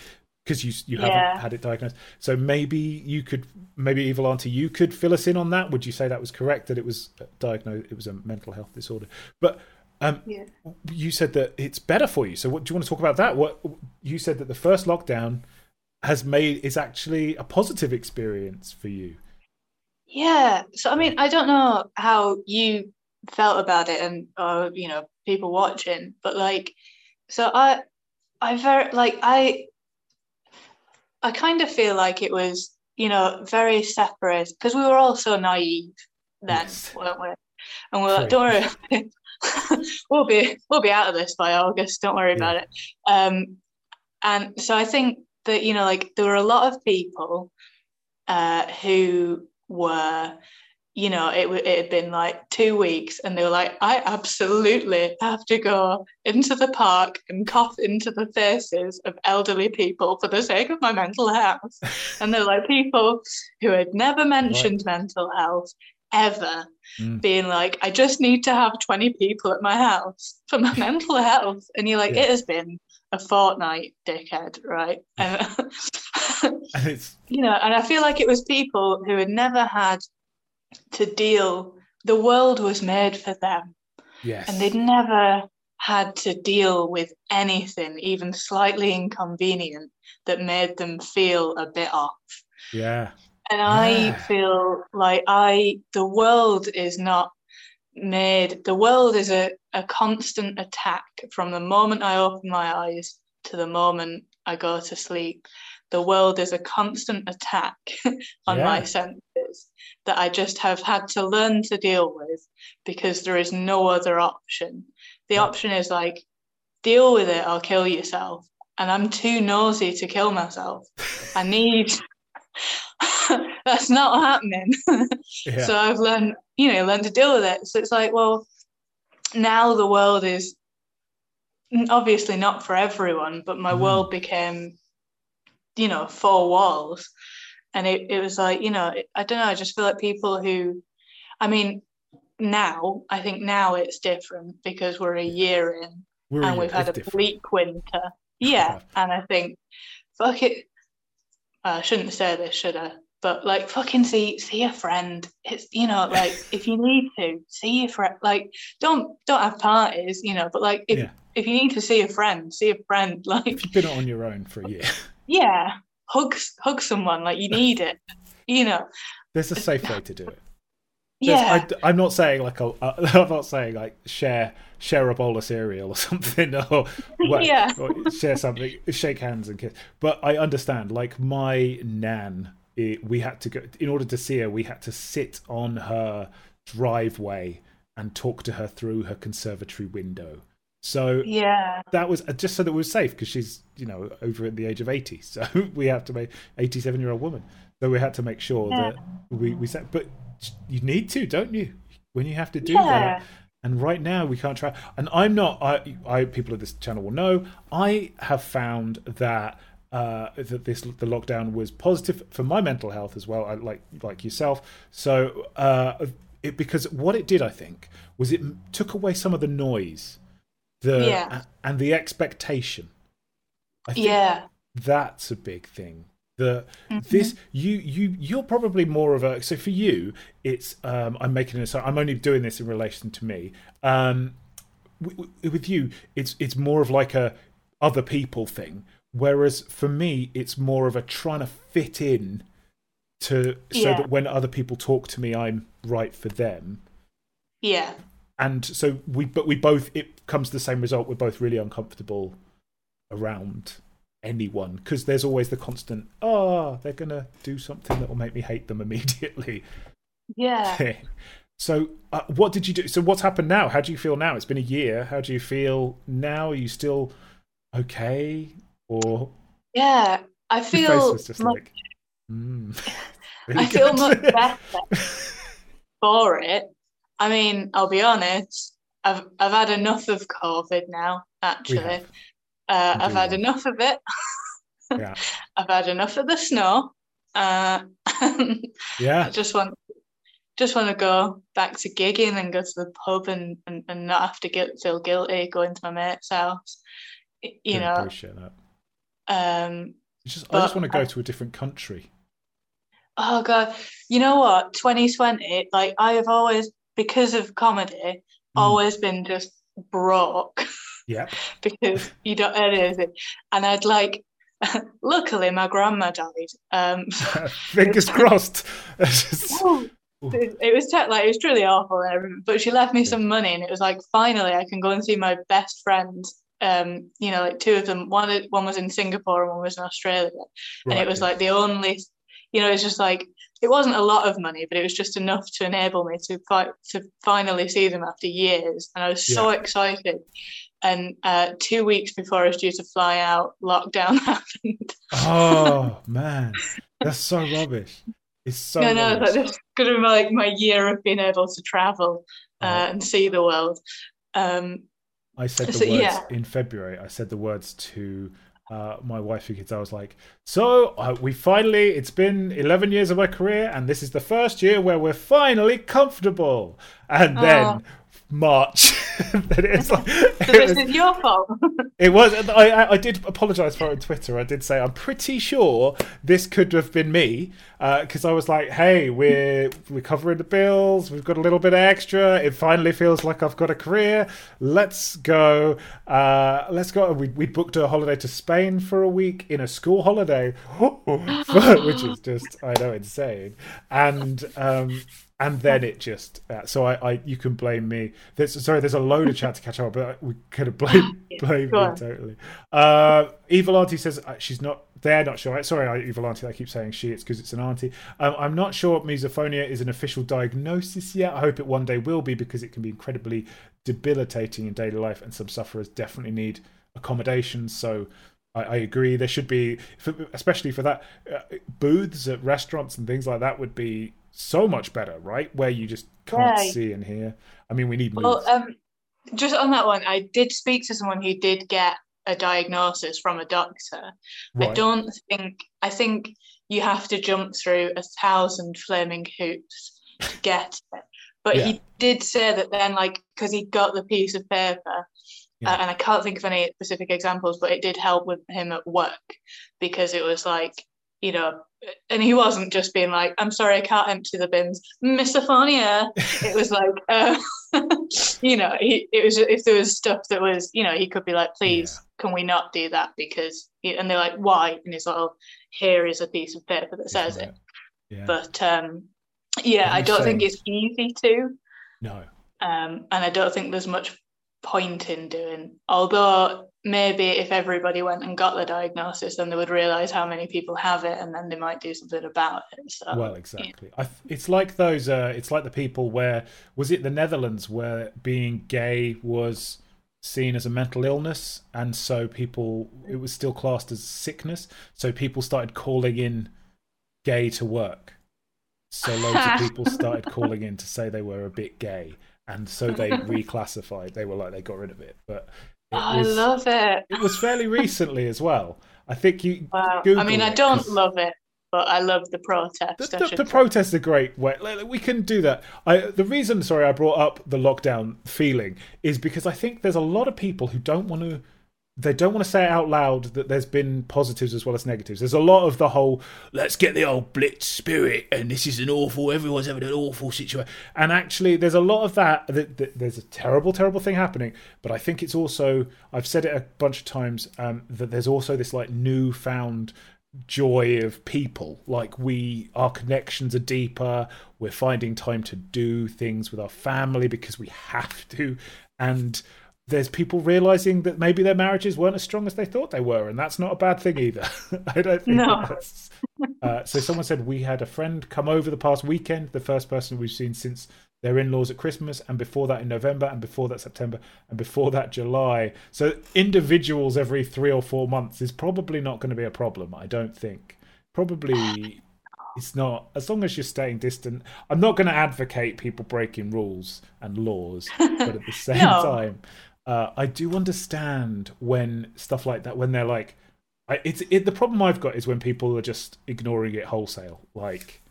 because you you haven't had it diagnosed. So maybe you could, maybe Evil Auntie, you could fill us in on that. Would you say that was correct that it was diagnosed? It was a mental health disorder, but. Um, yeah. You said that it's better for you. So, what do you want to talk about that? What you said that the first lockdown has made is actually a positive experience for you. Yeah. So, I mean, I don't know how you felt about it, and uh, you know, people watching, but like, so I, I very like I I kind of feel like it was, you know, very separate because we were all so naive then, yes. weren't we? And we are like, don't worry, we'll be we'll be out of this by August. Don't worry yeah. about it. Um, and so I think that you know, like there were a lot of people uh, who were you know, it, it had been like two weeks, and they were like, I absolutely have to go into the park and cough into the faces of elderly people for the sake of my mental health. and they're like people who had never mentioned right. mental health ever, mm. being like, I just need to have 20 people at my house for my mental health. And you're like, yeah. it has been a fortnight, dickhead, right? And, you know, and I feel like it was people who had never had to deal. The world was made for them. Yes. And they'd never had to deal with anything even slightly inconvenient that made them feel a bit off. Yeah. And i feel like i the world is not made the world is a, a constant attack from the moment i open my eyes to the moment i go to sleep. The world is a constant attack on yeah. my senses that I just have had to learn to deal with because there is no other option. The option is like, deal with it or kill yourself. And I'm too nosy to kill myself. I need. That's not happening. Yeah. So I've learned, you know, learned to deal with it. So it's like, well, now the world is obviously not for everyone, but my Mhm. world became, you know, four walls. And it, it was like, you know, I don't know, I just feel like people who, I mean, now, I think now it's different because we're a year in We're and we've had a different. bleak winter. Yeah. And I think, fuck it. I shouldn't say this, should I? But like, fucking see see a friend. It's you know, like if you need to see your friend, like don't don't have parties, you know. But like if Yeah. if you need to see a friend, see a friend. Like If you've been on your own for a year, yeah, hug hug someone. Like you need it, you know. there's a safe way to do it. There's- Yeah, I, am not saying like a, I'm not saying like share share a bowl of cereal or something, or, well, Yeah. or share something, shake hands and kiss. But I understand. Like my nan, it, we had to go in order to see her. We had to sit on her driveway and talk to her through her conservatory window. So yeah, that was uh, just so that we were safe because she's you know over at the age of 80 so we have to make 87 year old woman so we had to make sure Yeah. that we we said but you need to don't you when you have to do Yeah. that and right now we can't try and i'm not i i people of this channel will know i have found that uh, that this the lockdown was positive for my mental health as well, I, like like yourself. So uh, it because what it did, I think, was it took away some of the noise, the Yeah. and the expectation. I think yeah, that's a big thing. The Mhm. this you you you're probably more of a so for you it's um I'm making this I'm only doing this in relation to me um with you it's it's more of like a other people thing whereas for me it's more of a trying to fit in to so Yeah. that when other people talk to me I'm right for them yeah, and so we but we both it comes to the same result we're both really uncomfortable around anyone because there's always the constant oh they're gonna do something that will make me hate them immediately. Yeah. so uh, what did you do? So what's happened now? How do you feel now? It's been a year. How do you feel now? Are you still okay? Or Yeah, I feel was just much, like mm, I feel much better for it. I mean, I'll be honest. I've I've had enough of COVID now. Actually, uh, I've had enough of it. yeah I've had enough of the snow. Uh, I yeah just want just want to go back to gigging and go to the pub and, and, and not have to get, feel guilty going to my mate's house. You know, appreciate that um, It's just, I just want to go I- to a different country Oh God, you know what? 2020, like I have always, because of comedy. Always been just broke yeah because you don't earn anything. And I'd like, luckily my grandma died. Um, fingers crossed it, it was te- like it was truly awful, but she left me some money, and it was like finally I can go and see my best friend. Um, you know, like two of them. One one was in Singapore and one was in Australia, and it was yeah. like the only you know it's just like it wasn't a lot of money but it was just enough to enable me to fi- to finally see them after years and i was so excited and uh, two weeks before i was due to fly out lockdown happened Oh man, that's so rubbish. It's so no no like this is gonna be like my year of being able to travel uh, Oh. and see the world um I said the so, words yeah. in February. I said the words to uh, my wife and kids. I was like, "So uh, we finally. It's been eleven years of my career, and this is the first year where we're finally comfortable." And then Oh. March, it's like so it this was, is your fault It was. I, I, did apologise for it on Twitter. I did say I'm pretty sure this could have been me because I was like, "Hey, we're we're covering the bills. We've got a little bit extra. It finally feels like I've got a career. Let's go. Uh, let's go." We we booked a holiday to Spain for a week in a school holiday, which is just I know insane. And um, and then it just uh, so I, I you can blame me. There's sorry, there's a load of chat to catch up, but we could have blamed blame go me totally. Uh, Evil Auntie says uh, she's not they're not sure. Sorry, evil auntie. I keep saying she. It's because it's an auntie. Um, I'm not sure misophonia is an official diagnosis yet. I hope it one day will be because it can be incredibly debilitating in daily life, and some sufferers definitely need accommodations. So I, I agree. There should be, especially for that, uh, booths at restaurants and things like that would be so much better, right? Where you just can't Right. see and hear. I mean, we need Well, moves. um, just on that one, I did speak to someone who did get a diagnosis from a doctor. I don't think, I think you have to jump through a thousand flaming hoops to get it. But Yeah. he did say that then, like, because he got the piece of paper, Yeah. uh, and I can't think of any specific examples, but it did help with him at work because it was like, you know, and he wasn't just being like, I'm sorry, I can't empty the bins, misophonia. It was like, uh, you know, he, it was if there was stuff that was, you know, he could be like, please, can we not do that? Because, and they're like, why? And he's like, oh, here is a piece of paper that says it. Yeah. But um, yeah, I don't think it's easy to. no. Um, and I don't think there's much point in doing. Although maybe if everybody went and got the diagnosis, then they would realize how many people have it, and then they might do something about it. So Well, exactly. I, th- it's like those. Uh, it's like the people where was it the Netherlands where being gay was seen as a mental illness, and so people it was still classed as sickness. So people started calling in gay to work. So loads of people started calling in to say they were a bit gay, and so they reclassified. They were like they got rid of it, but Oh, I love it. it was fairly recently as well. I think you Wow. I Google mean, I don't love it, but I love the protest. the, I the, the say. protest is great way. like, like, We can do that. I the reason, sorry, I brought up the lockdown feeling is because I think there's a lot of people who don't want to. They don't want to say it out loud that there's been positives as well as negatives. There's a lot of the whole "let's get the old blitz spirit" and this is an awful. Everyone's having an awful situation. And actually, there's a lot of that, that, that. There's a terrible, terrible thing happening. But I think it's also. I've said it a bunch of times um, that there's also this like newfound joy of people like we our connections are deeper we're finding time to do things with our family because we have to and there's people realizing that maybe their marriages weren't as strong as they thought they were and that's not a bad thing either i don't think No. that's uh, so someone said we had a friend come over the past weekend the first person we've seen since their in-laws at christmas and before that in november and before that september and before that july so individuals every three or four months is probably not going to be a problem i don't think probably it's not as long as you're staying distant i'm not going to advocate people breaking rules and laws but at the same No. time uh, i do understand when stuff like that when they're like I, it's it, the problem i've got is when people are just ignoring it wholesale like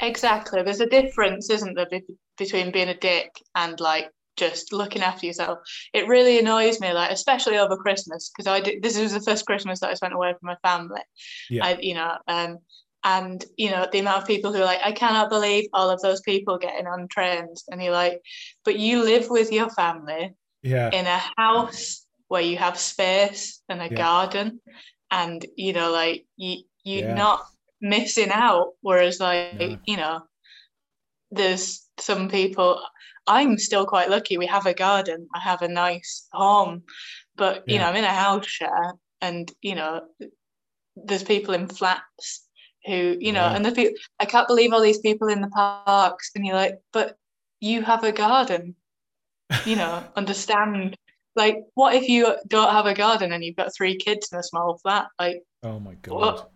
Exactly. There's a difference, isn't there, be- between being a dick and like just looking after yourself. It really annoys me, like especially over Christmas, because I did, this was the first Christmas that I spent away from my family. Yeah. I, you know, um, and you know the amount of people who are like, I cannot believe all of those people getting on trains, and you're like, but you live with your family yeah in a house where you have space and a Yeah. garden and you know like you you're Yeah. not missing out whereas like No. you know there's some people I'm still quite lucky we have a garden I have a nice home but you know I'm in a house share and you know there's people in flats who you know Yeah. and the people I can't believe all these people in the parks and you're like but you have a garden you know, understand. Like, what if you don't have a garden and you've got three kids in a small flat? Like, oh my god what?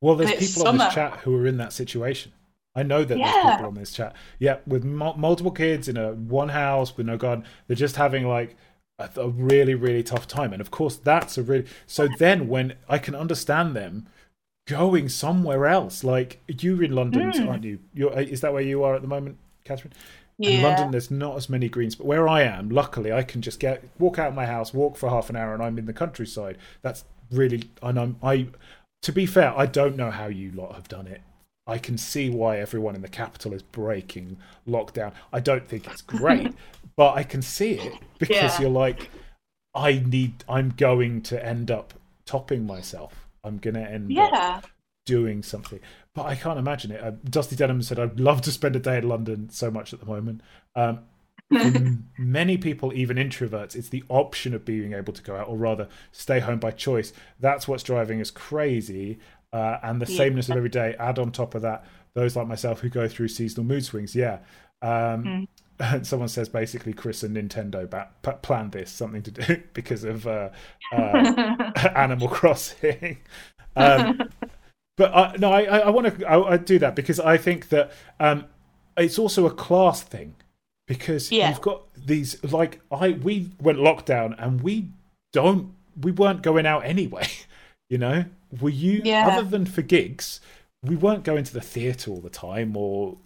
well there's It's people on this chat who are in that situation I know that there's people on this chat. Yeah, with mul- multiple kids in a one house with no garden, they're just having like a, a really really tough time. And of course, that's a really so. Then when I can understand them going somewhere else, like you're in London, Mm. aren't you? You're, is that where you are at the moment, Catherine? In London, there's not as many greens, but where I am, luckily, I can just get walk out of my house, walk for half an hour, and I'm in the countryside. That's really, and I'm I. To be fair, I don't know how you lot have done it. I can see why everyone in the capital is breaking lockdown. I don't think it's great, but I can see it because Yeah. you're like, I need. I'm going to end up topping myself. I'm gonna end up Yeah. doing something. But I can't imagine it. Uh, Dusty Denham said, "I'd love to spend a day in London so much at the moment." Um, many people, even introverts, it's the option of being able to go out, or rather, stay home by choice. That's what's driving us crazy. Uh, and the Yeah. sameness of every day. Add on top of that, those like myself who go through seasonal mood swings. Yeah. Um, Mm. someone says basically Chris and Nintendo ba- p- planned this something to do because of uh, uh, Animal Crossing. Um, but I, no, I, I want to I, I do that because I think that um, it's also a class thing because Yeah. you've got these like I we went lockdown and we don't we weren't going out anyway. You know, were you Yeah. other than for gigs? We weren't going to the theatre all the time, or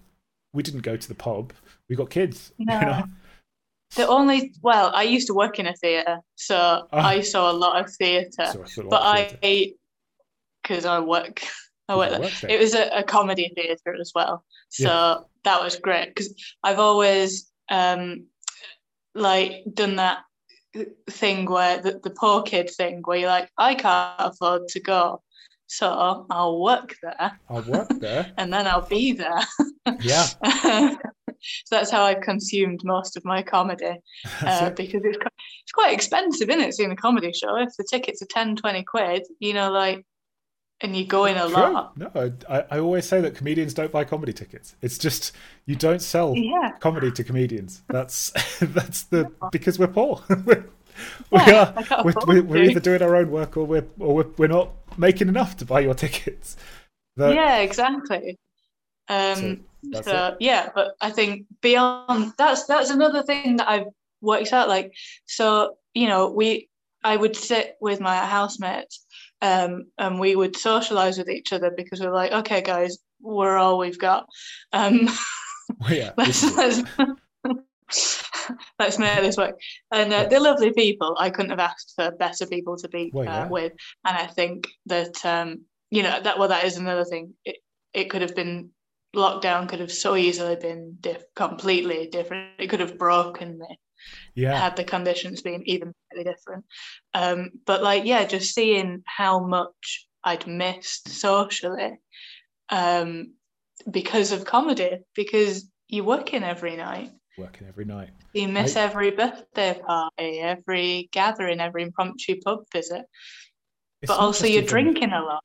we didn't go to the pub. We got kids. You No. know? The only, well, I used to work in a theatre, so Ah. I saw a lot of theatre. So I thought, but. I, because I work, I there. It was a, a comedy theatre as well, so that was great because I've always um like done that thing where the, the poor kid thing where you're like, I can't afford to go, so I'll work there I'll work there. and then I'll be there. Yeah, so that's how I've consumed most of my comedy uh, because it's quite, it's quite expensive, isn't it, seeing a comedy show? If the tickets are 10, 20 quid, you know, like, and you go in a True. lot. No, I, I always say that comedians don't buy comedy tickets. It's just you don't sell Yeah. comedy to comedians. That's that's the because we're poor. we're, we Yeah, are. We're, we're, we're either doing our own work or we're or we're, we're not making enough to buy your tickets. The- yeah, exactly. Um, So, so yeah, but I think beyond that's that's another thing that I've worked out. Like, so you know, we I would sit with my housemates, um, and we would socialize with each other because we're like, okay, guys, we're all we've got. Um, well, yeah, let's let's, let's make this work. And uh, they're lovely people. I couldn't have asked for better people to be Well, yeah. uh, with. And I think that um, you know that well, that is another thing. It it could have been lockdown could have so easily been diff- completely different. It could have broken me yeah, had the conditions been even slightly different. Um, but like, yeah, just seeing how much I'd missed socially um, because of comedy, because you're working every night. working every night. You miss I- every birthday party, every gathering, every impromptu pub visit. It's but also you're drinking a lot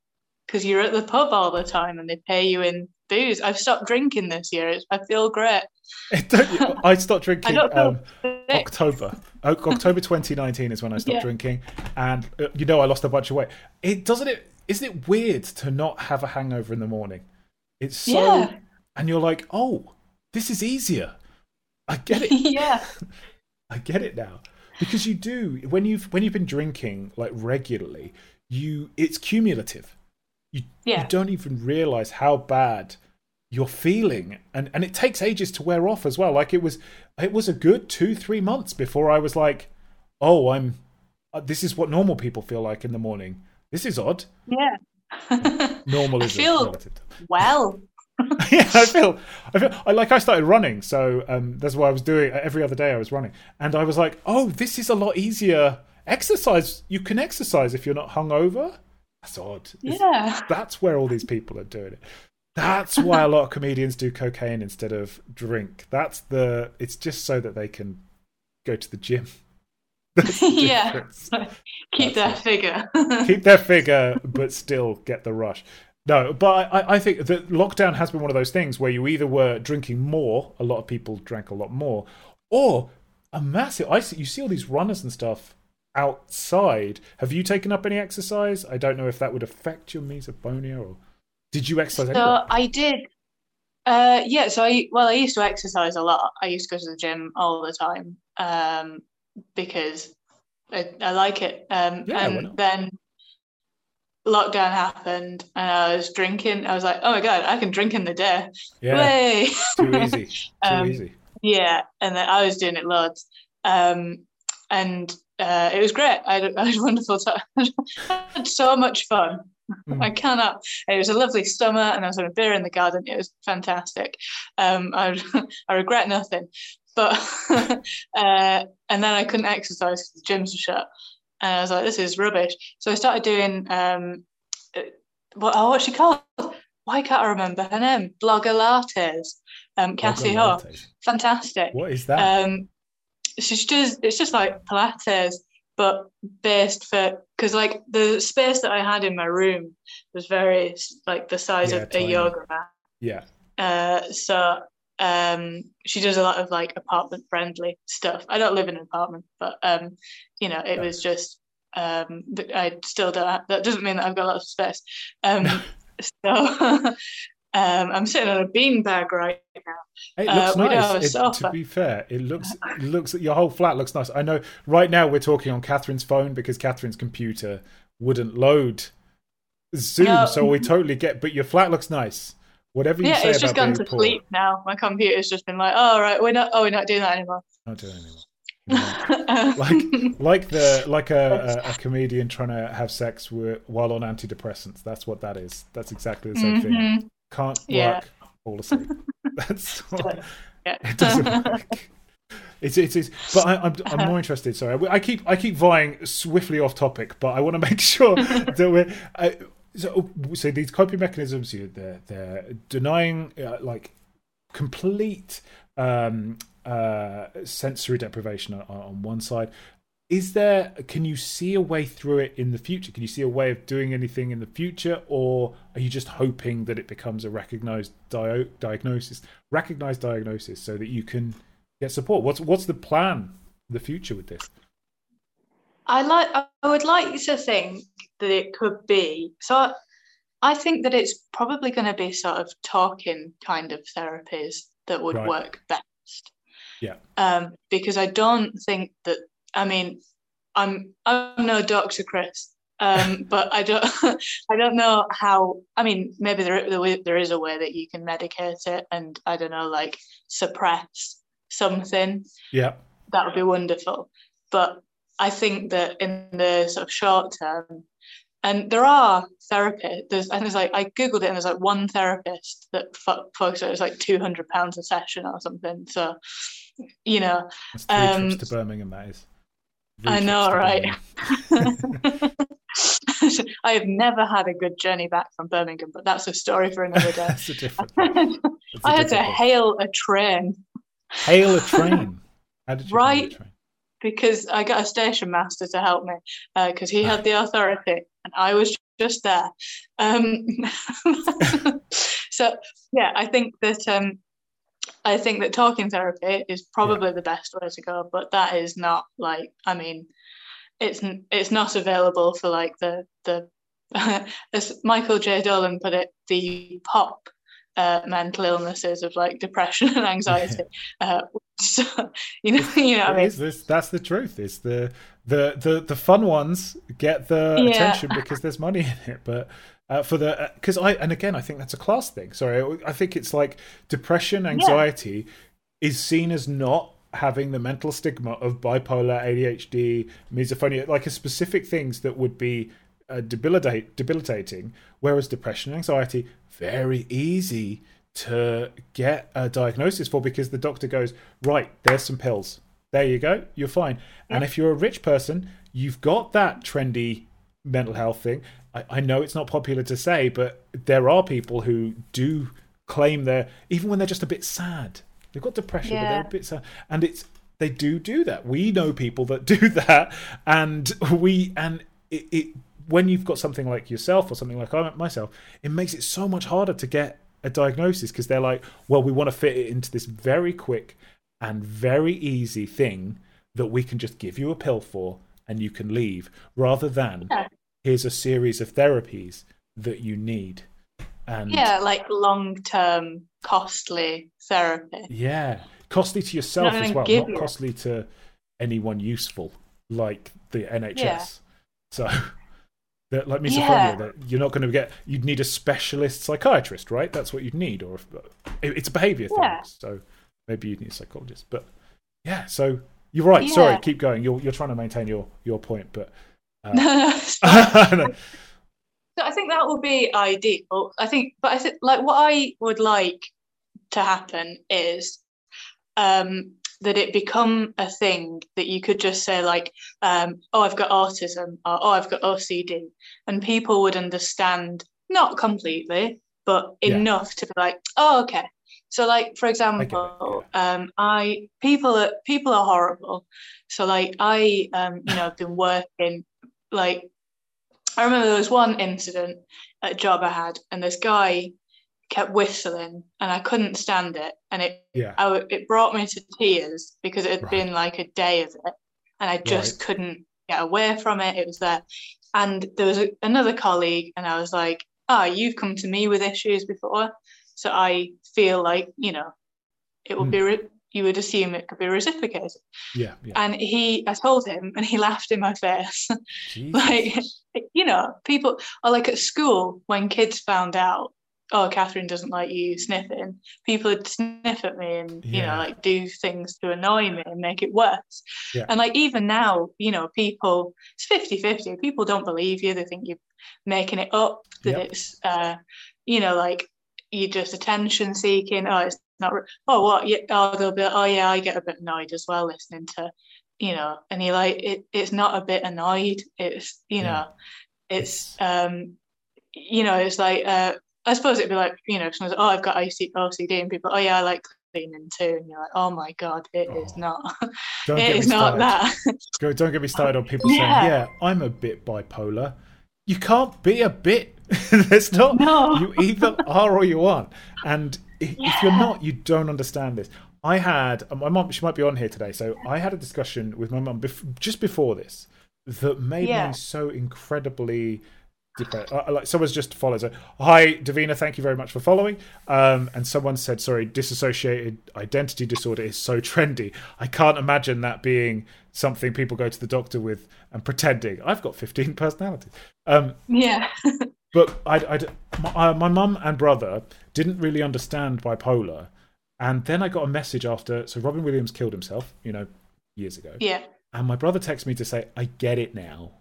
because you're at the pub all the time and they pay you in booze. I've stopped drinking this year. It's, I feel great. Don't- I stopped I drinking. feel Um. October. October 2019 is when I stopped Yeah. drinking, and uh, you know I lost a bunch of weight. It doesn't it. Isn't it weird to not have a hangover in the morning? It's so, Yeah. and you're like, oh, this is easier. I get it. yeah. I get it now because you do when you've when you've been drinking like regularly, you it's cumulative. You Yeah. you don't even realize how bad you're feeling, and and it takes ages to wear off as well. Like it was it was a good two three months before I was like, oh, I'm uh, this is what normal people feel like in the morning. This is odd. Yeah. Normal is feel- well. yeah, I feel, I feel, I like I started running, so um, that's what I was doing every other day. I was running, and I was like, "Oh, this is a lot easier exercise. You can exercise if you're not hungover." That's odd. It's- Yeah. that's where all these people are doing it. That's why a lot of comedians do cocaine instead of drink. That's the. It's just so that they can go to the gym. The Yeah. Keep their That's figure. keep their figure but still get the rush no but I, I think that lockdown has been one of those things where you either were drinking more a lot of people drank a lot more or a massive i see you see all these runners and stuff outside have you taken up any exercise i don't know if that would affect your misophonia or did you exercise So anyway? I did. Uh, yeah. So I well, I used to exercise a lot. I used to go to the gym all the time um, because I, I like it. Um, Yeah, and then lockdown happened, and I was drinking. I was like, oh my god, I can drink in the day. yeah Way. too easy too Um, easy Yeah, and then I was doing it loads, um, and uh, it was great. I had, I had a wonderful time. I had so much fun. Mm. I cannot. It was a lovely summer, and I was having a beer in the garden. It was fantastic. Um, I I regret nothing, but uh, and then I couldn't exercise because the gyms were shut, and I was like, this is rubbish. So I started doing um, uh, what oh, what's she called? Why can't I remember her name? Blogilates. Um, Cassey Ho, fantastic. What is that? Um, she's just it's just like Pilates, but best for because like the space that I had in my room was very like the size Yeah, of tiny. a yoga mat. yeah. Uh, so um, she does a lot of like apartment friendly stuff. I don't live in an apartment, but um, you know, it Yeah. was just um, I still don't. Have, that doesn't mean that I've got a lot of space. Um, so um, I'm sitting on a beanbag right now. It Uh, looks don't nice. It- to be fair, it looks it looks your whole flat looks nice. I know. Right now, we're talking on Catherine's phone because Catherine's computer wouldn't load Zoom, No. so we totally get. But your flat looks nice. Whatever you Yeah, say it's just gone to poor, sleep now. My computer's just been like, oh right, we're not. Oh, we're not doing that anymore. not doing it anymore. Like like the like a, a, a comedian trying to have sex while on antidepressants. That's what that is. That's exactly the same thing. Can't Yeah. work. Fall asleep. That's Yeah. it doesn't work. It's, it's, it's but I, I'm I'm more interested. Sorry, I keep I keep vying swiftly off topic, but I want to make sure that we're. I, so, so these coping mechanisms, you they're they're denying uh, like complete um, uh, sensory deprivation on, on one side. Is there? Can you see a way through it in the future? Can you see a way of doing anything in the future, or are you just hoping that it becomes a recognized dio- diagnosis, recognized diagnosis, so that you can get support? What's what's the plan, for the future with this? I like. I would like to think that it could be. So I, I think that it's probably going to be sort of talking kind of therapies that would Right. work best. Yeah. Um, because I don't think that. I mean, I'm I'm no doctor, Chris. Um, but I don't I don't know how. I mean, maybe there there there is a way that you can medicate it, and I don't know, like suppress something Yeah, that would be wonderful. But I think that in the sort of short term, and there are therapists. There's and there's like I googled it, and there's like one therapist that fo- focuses. It's like two hundred pounds a session or something. So, you know, that's three Um, trips to Birmingham. That is. I know, right? I have never had a good journey back from Birmingham, but that's a story for another day. that's a different. That's a had to different hail a train hail a train. How did you hail a Right. train? because I got a station master to help me because he had the authority and I was just there. Um, so yeah, I think that um, I think that talking therapy is probably the best way to go, but that is not like I mean, it's it's not available for like the the as Michael J. Dolan put it, the pop. Uh, mental illnesses of like depression and anxiety. Uh, so, you know, you know what I mean. this, that's the truth. It's the the the the fun ones get the Yeah. attention because there's money in it. But uh, for the because I and again I think that's a class thing. Sorry, I think it's like depression, anxiety is seen as not having the mental stigma of bipolar, ADHD, misophonia, like a specific things that would be uh, debilitate debilitating. Whereas depression, and anxiety, very easy to get a diagnosis for because the doctor goes, right, there's some pills. There you go, you're fine. And if you're a rich person, you've got that trendy mental health thing. I, I know it's not popular to say, but there are people who do claim they're, even when they're just a bit sad, they've got depression, but they're a bit sad. And it's, they do do that. We know people that do that. And we, and it, it when you've got something like yourself or something like I myself, it makes it so much harder to get a diagnosis because they're like, well, we want to fit it into this very quick and very easy thing that we can just give you a pill for and you can leave, rather than Yeah. here's a series of therapies that you need. And Yeah, like long term costly therapy. yeah, costly to yourself as well, not you it. costly to anyone useful like the NHS. Yeah. So, that, like misophonia, Yeah. that you're not going to get. You'd need a specialist psychiatrist, right? That's what you'd need, or if, it's a behaviour Yeah. thing. So maybe you'd need a psychologist. But yeah, so you're right. Sorry, keep going. You're you're trying to maintain your your point, but so uh, I think that will be ideal. I think, but I think like what I would like to happen is um, that it become a thing that you could just say like, um, oh, I've got autism, or oh, I've got OCD, and people would understand not completely, but Yeah. enough to be like, oh, okay. So, like for example, um, I people are people are horrible. So, like I, um, you know, have been working. Like I remember there was one incident at a job I had, and this guy kept whistling, and I couldn't stand it, and it Yeah. I, it brought me to tears because it had Right. been like a day of it, and I just Right. couldn't get away from it. It was there, and there was a, another colleague, and I was like, "Ah, you've come to me with issues before, so I feel like you know, it would Hmm. be re- you would assume it could be reciprocated." Yeah. Yeah. And he, I told him, and he laughed in my face. Like, you know, people are like at school when kids found out. Oh, Catherine doesn't like you sniffing. People would sniff at me and, you know, like do things to annoy me and make it worse. Yeah. And like even now, you know, people it's 50-50. People don't believe you. They think you're making it up, that Yep. it's uh, you know, like you're just attention seeking. Oh, it's not oh what yeah, oh they'll be oh yeah, I get a bit annoyed as well listening to you know, and you're like, it, it's not a bit annoyed. It's, you Yeah. know, it's, um, you know, it's like, uh, I suppose it'd be like, you know, someone's, oh, I've got OC- OCD, and people, oh, yeah, I like cleaning too. And you're like, oh my God, it is Oh, not. Don't it me not that. Go, don't get me started on people saying, Yeah. "Yeah, I'm a bit bipolar." You can't be a bit. There's not. No. You either are or you aren't. And if, if you're not, you don't understand this. I had uh, my mom. She might be on here today. So I had a discussion with my mom bef- just before this that made Yeah. me so incredibly depressed. Uh, like someone's just followed. So, hi, Davina. Thank you very much for following. Um, and someone said, sorry, dissociated identity disorder is so trendy. I can't imagine that being something people go to the doctor with and pretending I've got 15 personalities. Um, yeah. but I, I, my, uh, my mum and brother didn't really understand bipolar. And then I got a message after. So Robin Williams killed himself, you know, years ago. Yeah. And my brother texted me to say, I get it now.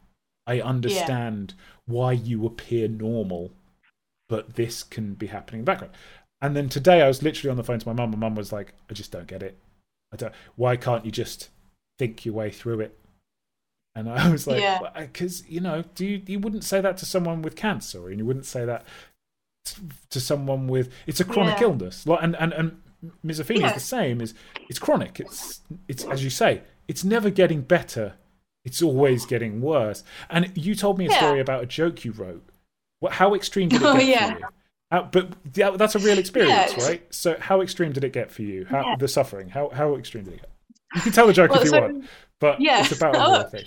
I understand why you appear normal, but this can be happening in the background. And then today I was literally on the phone to my mum. My mum was like, I just don't get it. I don't, why can't you just think your way through it? And I was like, Yeah. because, you know, do you, you wouldn't say that to someone with cancer, and you wouldn't say that to someone with, it's a chronic Yeah. illness. Like, and, and, and misophonia Yeah. is the same. Is it's chronic. It's it's as you say. It's never getting better. It's always getting worse. And you told me a Yeah. story about a joke you wrote. What? How extreme did it Oh, get yeah. for you? How, but yeah, that's a real experience, it's- right? So how extreme did it get for you? How Yeah. the suffering? How how extreme did it get? You can tell the joke Well, if you so- want, but Yeah. it's about a Oh, thing.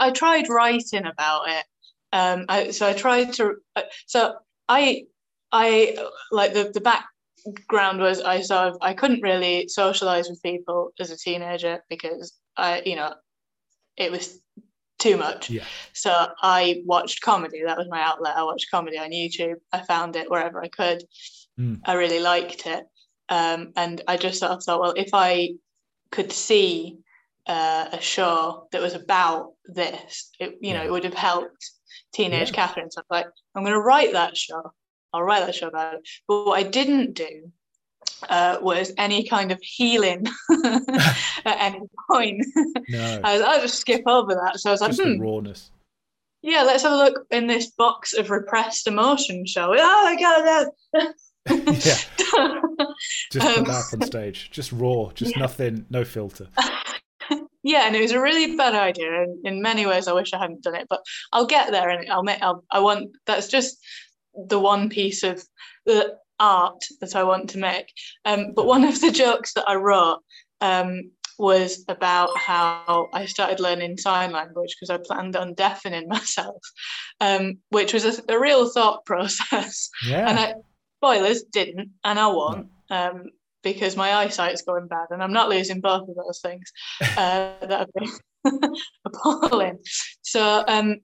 I tried writing about it. Um, I, so I tried to. uh, So I, I like the the background was I sort of I couldn't really socialize with people as a teenager because I, you know, it was too much. Yeah. So I watched comedy. That was my outlet. I watched comedy on YouTube. I found it wherever I could. Mm. I really liked it. Um, and I just sort of thought, well, if I could see uh, a show that was about this, it, you know, it would have helped teenage Yeah. Catherine. So I'm like, I'm going to write that show. I'll write that show about it. But what I didn't do uh, was any kind of healing at any point. No, I was, I'll just skip over that. So I was like, just hmm, rawness. yeah, let's have a look in this box of repressed emotion, shall we? Oh my god, yeah, yeah. just Um, put that on stage. Just raw. Just yeah. nothing. No filter. yeah, and it was a really bad idea. And in many ways, I wish I hadn't done it, but I'll get there, and I'll make. I'll, I want. That's just the one piece of the art that I want to make. Um, but one of the jokes that I wrote um, was about how I started learning sign language because I planned on deafening myself, um, which was a, a real thought process. Yeah. And I, spoilers, didn't, and I won't, um, because my eyesight's going bad, and I'm not losing both of those things. Uh, that would be appalling. So um,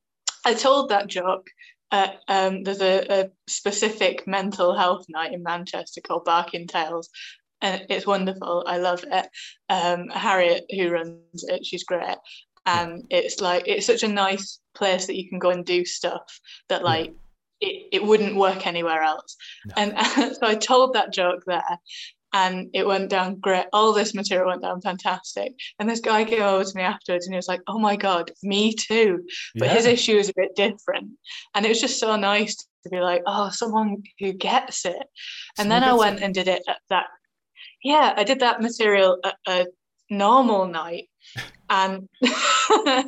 I told that joke. Uh, um, there's a, a specific mental health night in Manchester called Barking Tales, and it's wonderful. I love it. Um, Harriet, who runs it, she's great, and it's like it's such a nice place that you can go and do stuff that like it, it wouldn't work anywhere else. No. And so I told that joke there, and it went down great. All this material went down fantastic. And this guy came over to me afterwards, and he was like, "Oh my god, me too." But his issue is a bit different, and it was just so nice to be like, "Oh, someone who gets it." And Someone then I went it. and did it at that yeah, I did that material at a normal night, and I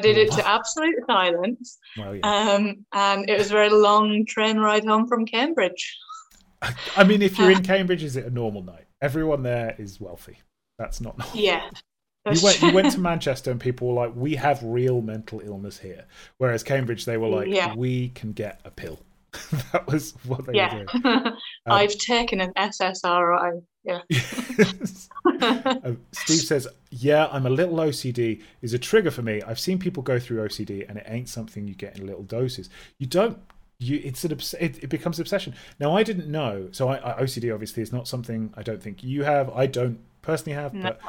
did it to absolute silence. Well, yeah. Um, and it was a very long train ride home from Cambridge. I mean, if you're in Cambridge, is it a normal night? Everyone there is wealthy. That's not normal. Yeah. You went, you went to Manchester and people were like, we have real mental illness here. Whereas Cambridge, they were like, Yeah. we can get a pill. that was what they yeah. were doing. I've taken an SSRI. Yeah. Uh, Steve says, "Yeah, I'm a little OCD is a trigger for me. I've seen people go through OCD, and it ain't something you get in little doses. You don't. You it's an obs- it, it becomes obsession. Now I didn't know. So I, I, OCD obviously is not something I don't think you have. I don't personally have, No. but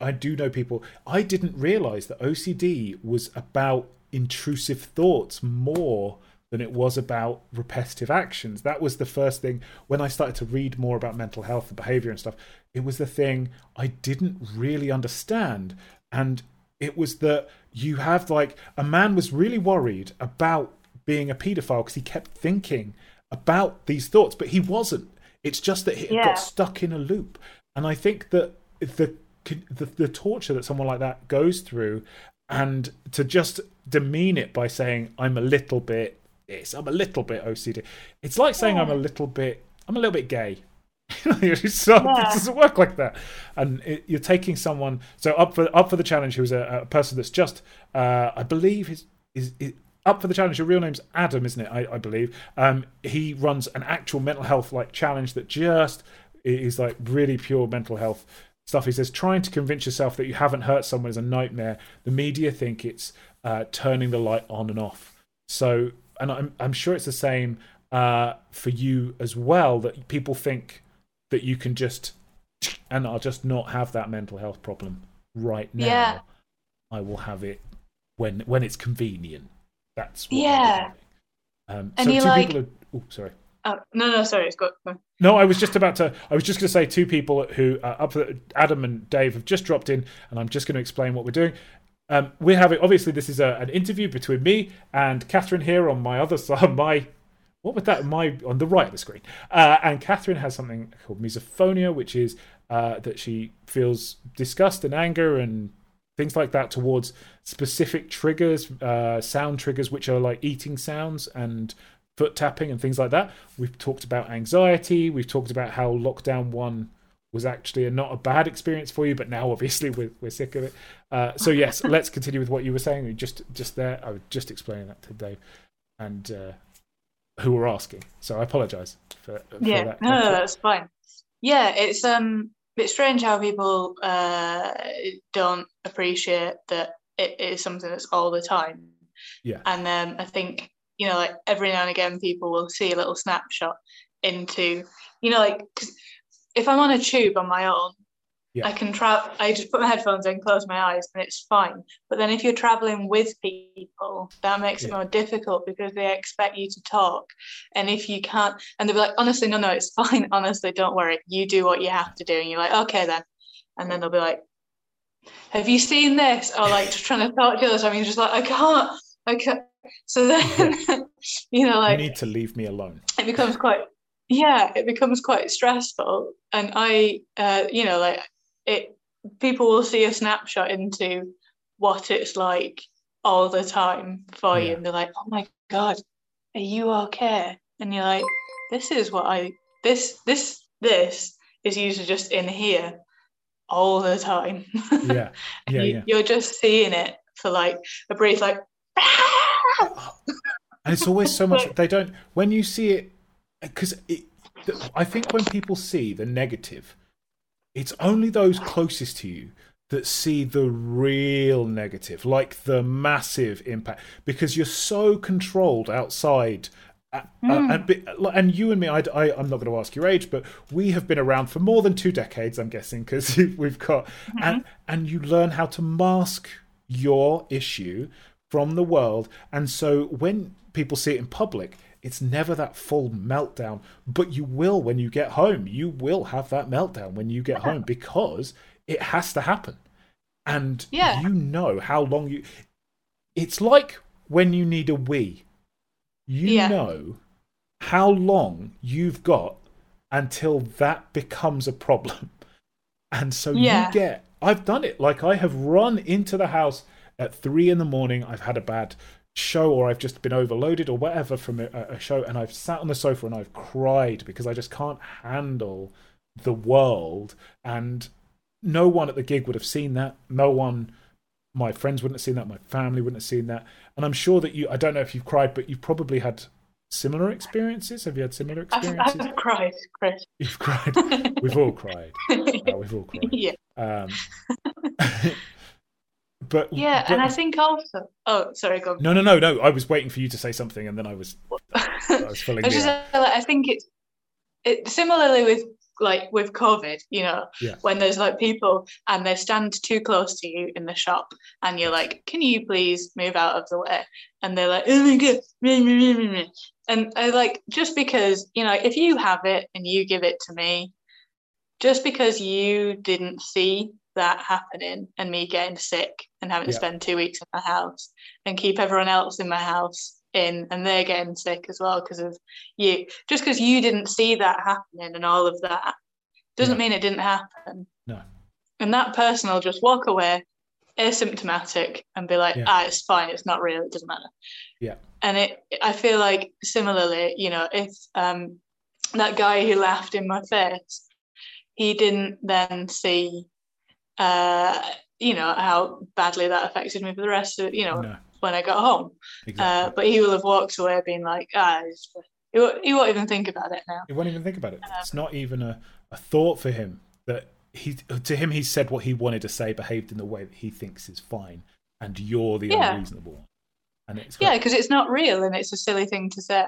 I do know people. I didn't realize that OCD was about intrusive thoughts more than it was about repetitive actions. That was the first thing when I started to read more about mental health and behavior and stuff. It was the thing I didn't really understand. And it was that you have like a man was really worried about being a paedophile because he kept thinking about these thoughts, but he wasn't. It's just that he Yeah. got stuck in a loop. And I think that the, the the torture that someone like that goes through, and to just demean it by saying I'm a little bit this, I'm a little bit OCD. It's like saying I'm a little bit I'm a little bit gay. so Yeah. it doesn't work like that. And it, you're taking someone so up for up for the challenge who is a, a person that's just uh, I believe is is. Up for the challenge. Your real name's Adam, isn't it? I, I believe. Um, he runs an actual mental health like challenge that just is like really pure mental health stuff. He says trying to convince yourself that you haven't hurt someone is a nightmare. The media think it's uh, turning the light on and off. So, and I'm I'm sure it's the same uh, for you as well. That people think that you can just and I'll just not have that mental health problem right now. Yeah. I will have it when when it's convenient. That's what Yeah. Um, And so you two like- people. Are, oh, sorry. Oh, no, no, sorry. It's got. No, I was just about to. I was just going to say two people who uh, up Adam and Dave have just dropped in, and I'm just going to explain what we're doing. Um, we're having obviously this is a, an interview between me and Catherine here on my other side. My what would that my on the right of the screen, uh, and Catherine has something called misophonia, which is uh, that she feels disgust and anger and things like that towards specific triggers, uh, sound triggers, which are like eating sounds and foot tapping and things like that. We've talked about anxiety. We've talked about how lockdown one was actually a, not a bad experience for you, but now obviously we're, we're sick of it. Uh, so yes, let's continue with what you were saying. Just just there, I was just explaining that to Dave and uh, who were asking. So I apologise for, for Yeah, that. no, no, that's fine. Yeah, it's um, it's strange how people uh don't appreciate that it is something that's all the time. Yeah. And um, I think you know, like every now and again, people will see a little snapshot into, you know, like 'cause if I'm on a tube on my own, Yeah. I can travel. I just put my headphones in, close my eyes, and it's fine. But then if you're traveling with people, that makes it more difficult because they expect you to talk. And if you can't, and they'll be like, honestly, no, no, it's fine. Honestly, don't worry. You do what you have to do. And you're like, okay, then. And then they'll be like, have you seen this? Or like just trying to talk to you I mean, just like, I can't. I can't. So then, you know, like, You need to leave me alone. it becomes quite yeah it becomes quite stressful and i uh you know like it people will see a snapshot into what it's like all the time for you and they're like oh my god are you okay? And you're like this is what i this this this is usually just in here all the time. Yeah, yeah, you, yeah. you're just seeing it for like a brief like and it's always so much they don't when you see it because it, i think when people see the negative it's only those closest to you that see the real negative like the massive impact because you're so controlled outside uh, uh, and, and you and me I, I, i'm not going to ask your age but we have been around for more than two decades i'm guessing because we've got and and you learn how to mask your issue from the world. And so when people see it in public, it's never that full meltdown, but you will when you get home. You will have that meltdown when you get home because it has to happen. And Yeah. you know how long you. It's like when you need a wee. You Yeah. know how long you've got until that becomes a problem. And so you get, I've done it. Like I have run into the house at three in the morning. I've had a bad show or I've just been overloaded or whatever from a, a show. And I've sat on the sofa and I've cried because I just can't handle the world. And no one at the gig would have seen that. No one, my friends wouldn't have seen that. My family wouldn't have seen that. And I'm sure that you, I don't know if you've cried, but you've probably had similar experiences. Have you had similar I've, experiences? I've cried, Chris. You've cried. We've all cried. Uh, we've all cried. yeah, Um, but yeah, but- and I think also. Oh, sorry, go. on. no, no, no, no. I was waiting for you to say something, and then I was, I was filling It's the just air. like, I think it's it similarly with like with COVID, you know, Yeah. when there's like people and they stand too close to you in the shop and you're like, Can you please move out of the way? And they're like, Oh my god, meh, meh, meh, meh, meh." and I like just because, you know, if you have it and you give it to me, just because you didn't see that happening and me getting sick and having to spend two weeks in my house and keep everyone else in my house in and they're getting sick as well because of you just because you didn't see that happening and all of that doesn't Yeah. mean it didn't happen No. and that person will just walk away asymptomatic and be like Yeah. ah it's fine it's not real it doesn't matter Yeah. and it i feel like similarly you know if um that guy who laughed in my face he didn't then see uh you know how badly that affected me for the rest of you know No, when i got home uh, but he will have walked away being like, ah, he, won't, he won't even think about it now. he won't even think about it. Um, It's not even a, a thought for him that he to him he said what he wanted to say, behaved in the way that he thinks is fine, and you're the Yeah. unreasonable one. And it's Yeah, because it's not real and it's a silly thing to say.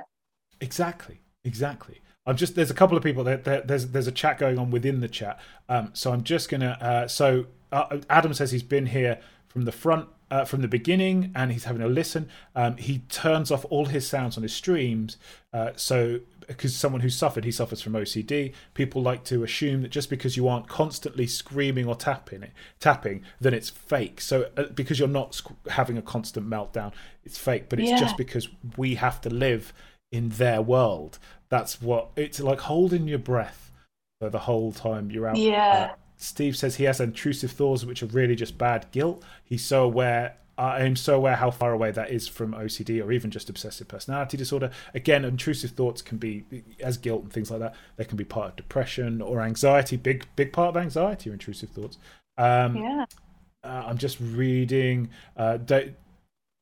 Exactly, exactly. I'm just there's a couple of people that there, there's there's a chat going on within the chat. Um, so I'm just gonna. Uh, so uh, Adam says he's been here from the front. Uh, from the beginning, and he's having a listen. Um, he turns off all his sounds on his streams. Uh, so, because someone who suffered, he suffers from OCD. People like to assume that just because you aren't constantly screaming or tapping it, tapping, then it's fake. So, uh, because you're not sc- having a constant meltdown, it's fake. But it's Yeah. just because we have to live in their world. That's what it's like holding your breath for the whole time you're out. Yeah. Uh, Steve says he has intrusive thoughts which are really just bad guilt. He's so aware. I am so aware how far away that is from OCD or even just obsessive personality disorder. Again, intrusive thoughts can be as guilt and things like that. They can be part of depression or anxiety. Big, big part of anxiety or intrusive thoughts. Um, Yeah. uh, I'm just reading. Uh,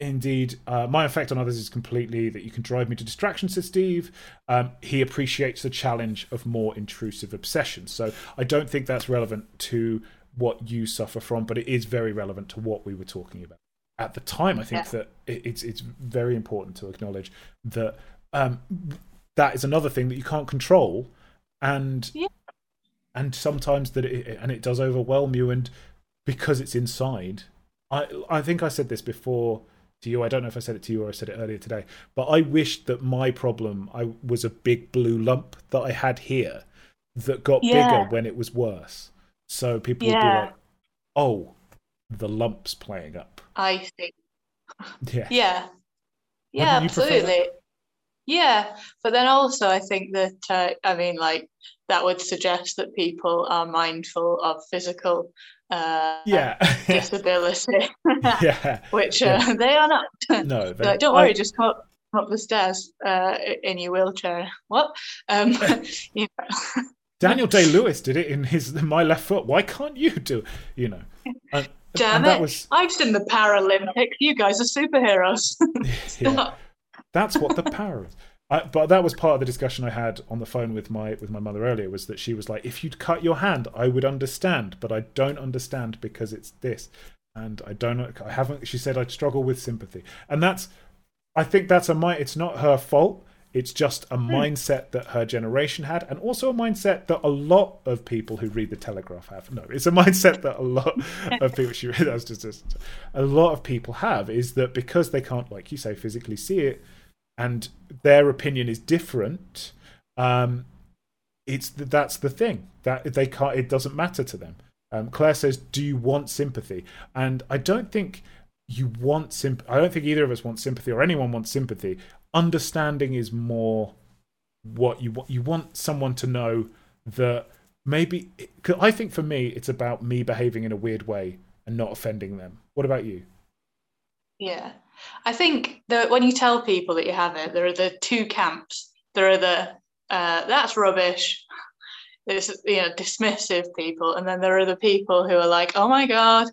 indeed, uh, my effect on others is completely that you can drive me to distraction, says Steve. Um, he appreciates the challenge of more intrusive obsessions. So I don't think that's relevant to what you suffer from, but it is very relevant to what we were talking about. At the time, I think Yeah. that it's it's very important to acknowledge that um, that is another thing that you can't control, and Yeah. and sometimes that it, and it does overwhelm you, and because it's inside. I I think I said this before to you. I don't know if I said it to you or I said it earlier today, but I wished that my problem I was a big blue lump that I had here that got Yeah. bigger when it was worse. So people would be like, "Oh, the lump's playing up." I see. Yeah. Yeah. Yeah, Wouldn't you prefer that? absolutely. Yeah, but then also I think that uh, I mean, like that would suggest that people are mindful of physical uh, Yeah. disability, yeah. which uh, they are not. No. They're like, don't worry, just come up, come up the stairs uh, in your wheelchair. What? Um, you know. Daniel Day Lewis did it in his My Left Foot. Why can't you do? You know. And, Damn and it! that was I've seen the Paralympics. You guys are superheroes. yeah. That's what the power is. I, but that was part of the discussion I had on the phone with my with my mother earlier. Was that she was like, if you'd cut your hand, I would understand, but I don't understand because it's this, and I don't. I haven't. She said I'd struggle with sympathy, and that's. I think that's a my. It's not her fault. It's just a hmm. mindset that her generation had, and also a mindset that a lot of people who read the Telegraph have. No, it's a mindset that a lot of people. She that was just, just a lot of people have is that because they can't, like you say, physically see it, and their opinion is different. Um, it's that's the thing that they can't. It doesn't matter to them. Um, Claire says, "Do you want sympathy?" And I don't think you want symp- I don't think either of us want sympathy or anyone wants sympathy. Understanding is more what you want. You want someone to know that maybe. 'cause I think for me, it's about me behaving in a weird way and not offending them. What about you? Yeah. I think that when you tell people that you have it, there are the two camps. There are the uh, that's rubbish. There's you know dismissive people, and then there are the people who are like, oh my god,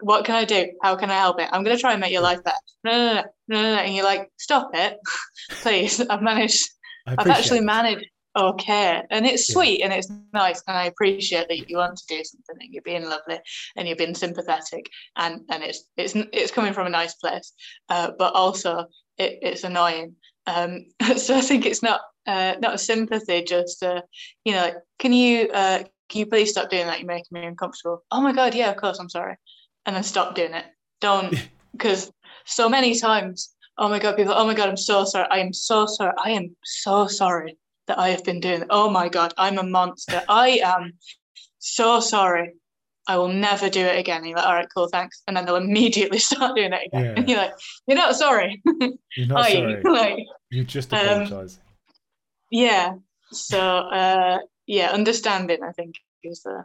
what can I do? How can I help it? I'm going to try and make your life better. No, no, no, no, no, no. And you're like, stop it, please. I've managed. I've actually managed. Okay, and it's Yeah. sweet and it's nice, and I appreciate that you want to do something and you're being lovely and you're being sympathetic, and and it's it's it's coming from a nice place, uh, but also it, it's annoying. Um, so I think it's not uh, not a sympathy, just uh, you know, like, can you uh, can you please stop doing that? You're making me uncomfortable. Oh my god, yeah, of course, I'm sorry, and then stop doing it. Don't because so many times, oh my god, people, oh my god, I'm so sorry. I am so sorry. I am so sorry that I have been doing. Oh my god, I'm a monster. I am so sorry. I will never do it again. And you're like, all right, cool, thanks. And then they'll immediately start doing it again. Yeah. And you're like, you're not sorry. You're not are you? sorry. like, You just Um, apologize. yeah. So uh, yeah, understanding I think is the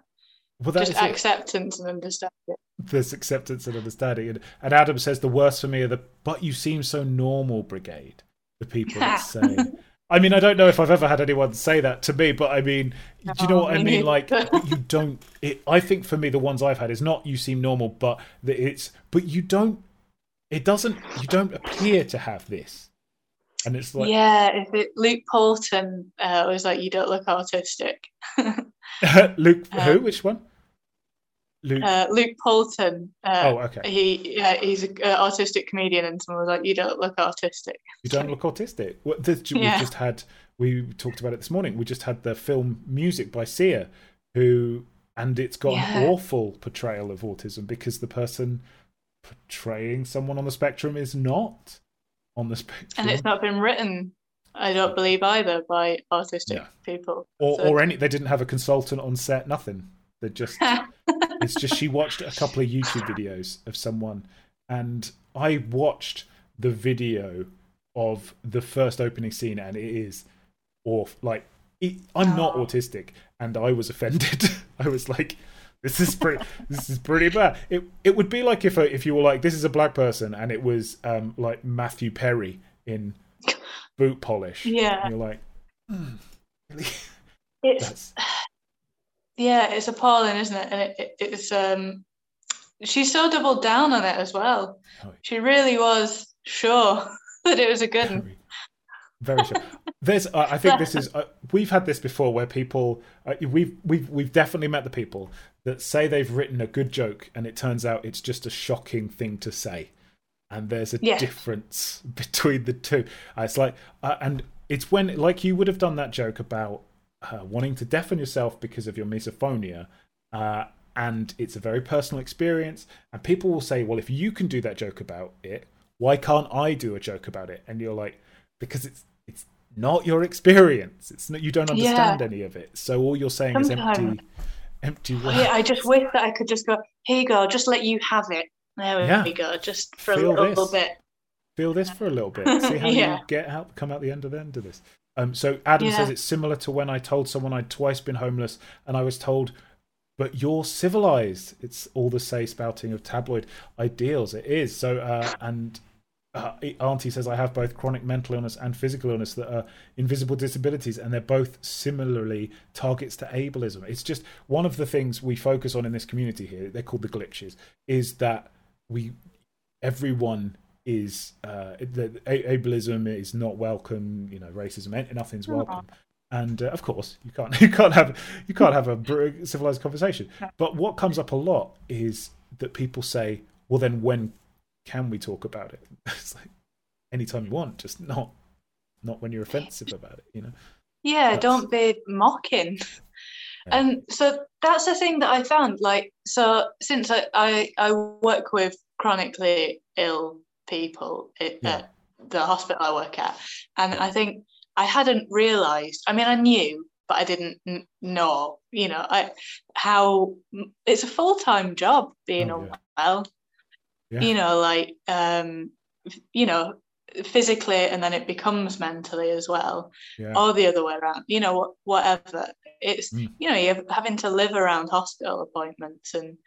well, just is it. acceptance and understanding. There's acceptance and understanding. And, and Adam says the worst for me are the "but you seem so normal" brigade. The people that say. I mean, I don't know if I've ever had anyone say that to me, but I mean, do you know what I mean? Like, you don't. It, I think for me, the ones I've had is not you seem normal, but that it's but you don't. It doesn't. You don't appear to have this, and it's like yeah, if it, Luke Polton uh, was like, you don't look autistic. Luke. Uh, who? Which one? Luke. Uh, Luke Polton. Uh, oh, okay. He yeah, he's an autistic comedian, and someone was like, "You don't look autistic." You don't look autistic. What this, we Yeah. just had. We talked about it this morning. We just had the film music by Sia, who and it's got an awful portrayal of autism because the person portraying someone on the spectrum is not on the spectrum, And it's not been written, I don't believe either, by autistic Yeah. people. or So- or any. They didn't have a consultant on set. Nothing. They just. it's just she watched a couple of YouTube videos of someone, and I watched the video of the first opening scene, and it is off. Like it, I'm not Oh. autistic, and I was offended. I was like, "This is pretty. this is pretty bad." It it would be like if a, if you were like, "This is a black person," and it was um like Matthew Perry in boot polish. Yeah. and you're like, "Hmm, really? It's That's yeah, it's appalling, isn't it? And it, it, it's um, she's so doubled down on it as well. Oh. She really was sure that it was a good one. very, very sure. There's, uh, I think this is. Uh, we've had this before, where people, uh, we've we've we've definitely met the people that say they've written a good joke, and it turns out it's just a shocking thing to say, and there's a Yeah. difference between the two. Uh, it's like, uh, and it's when, like, you would have done that joke about uh, wanting to deafen yourself because of your misophonia. Uh, and it's a very personal experience, and people will say, "Well, if you can do that joke about it, why can't I do a joke about it?" And you're like, "Because it's it's not your experience. It's not you don't Yeah. understand any of it. So all you're saying is empty, empty words." yeah, I just wish that I could just go, here you go, just let you have it. There we go, just for Feel a little this. bit. Feel this for a little bit. See how Yeah. you get out, come out the end of the end of this. Um, so Adam Yeah. says it's similar to when I told someone I'd twice been homeless, and I was told, "But you're civilized." It's all the say spouting of tabloid ideals. It is so, uh, and uh, Auntie says I have both chronic mental illness and physical illness that are invisible disabilities, and they're both similarly targets to ableism. It's just one of the things we focus on in this community here. They're called the glitches. Is that we everyone is uh, the ableism is not welcome. You know, racism, and nothing's welcome. And uh, of course, you can't you can't have you can't have a civilized conversation. But what comes up a lot is that people say, "Well, then when can we talk about it?" It's like anytime you want, just not not when you're offensive about it. You know. Yeah, That's- don't be mocking. Yeah. And so that's the thing that I found. Like, so since I, I, I work with chronically ill people at, Yeah. at the hospital I work at, and I think I hadn't realized, I mean, I knew, but I didn't know, you know, I, how it's a full time job being Oh, yeah. unwell. Yeah. You know, like, um, you know, physically and then it becomes mentally as well Yeah. or the other way around you know whatever it's Mm. you know you're having to live around hospital appointments and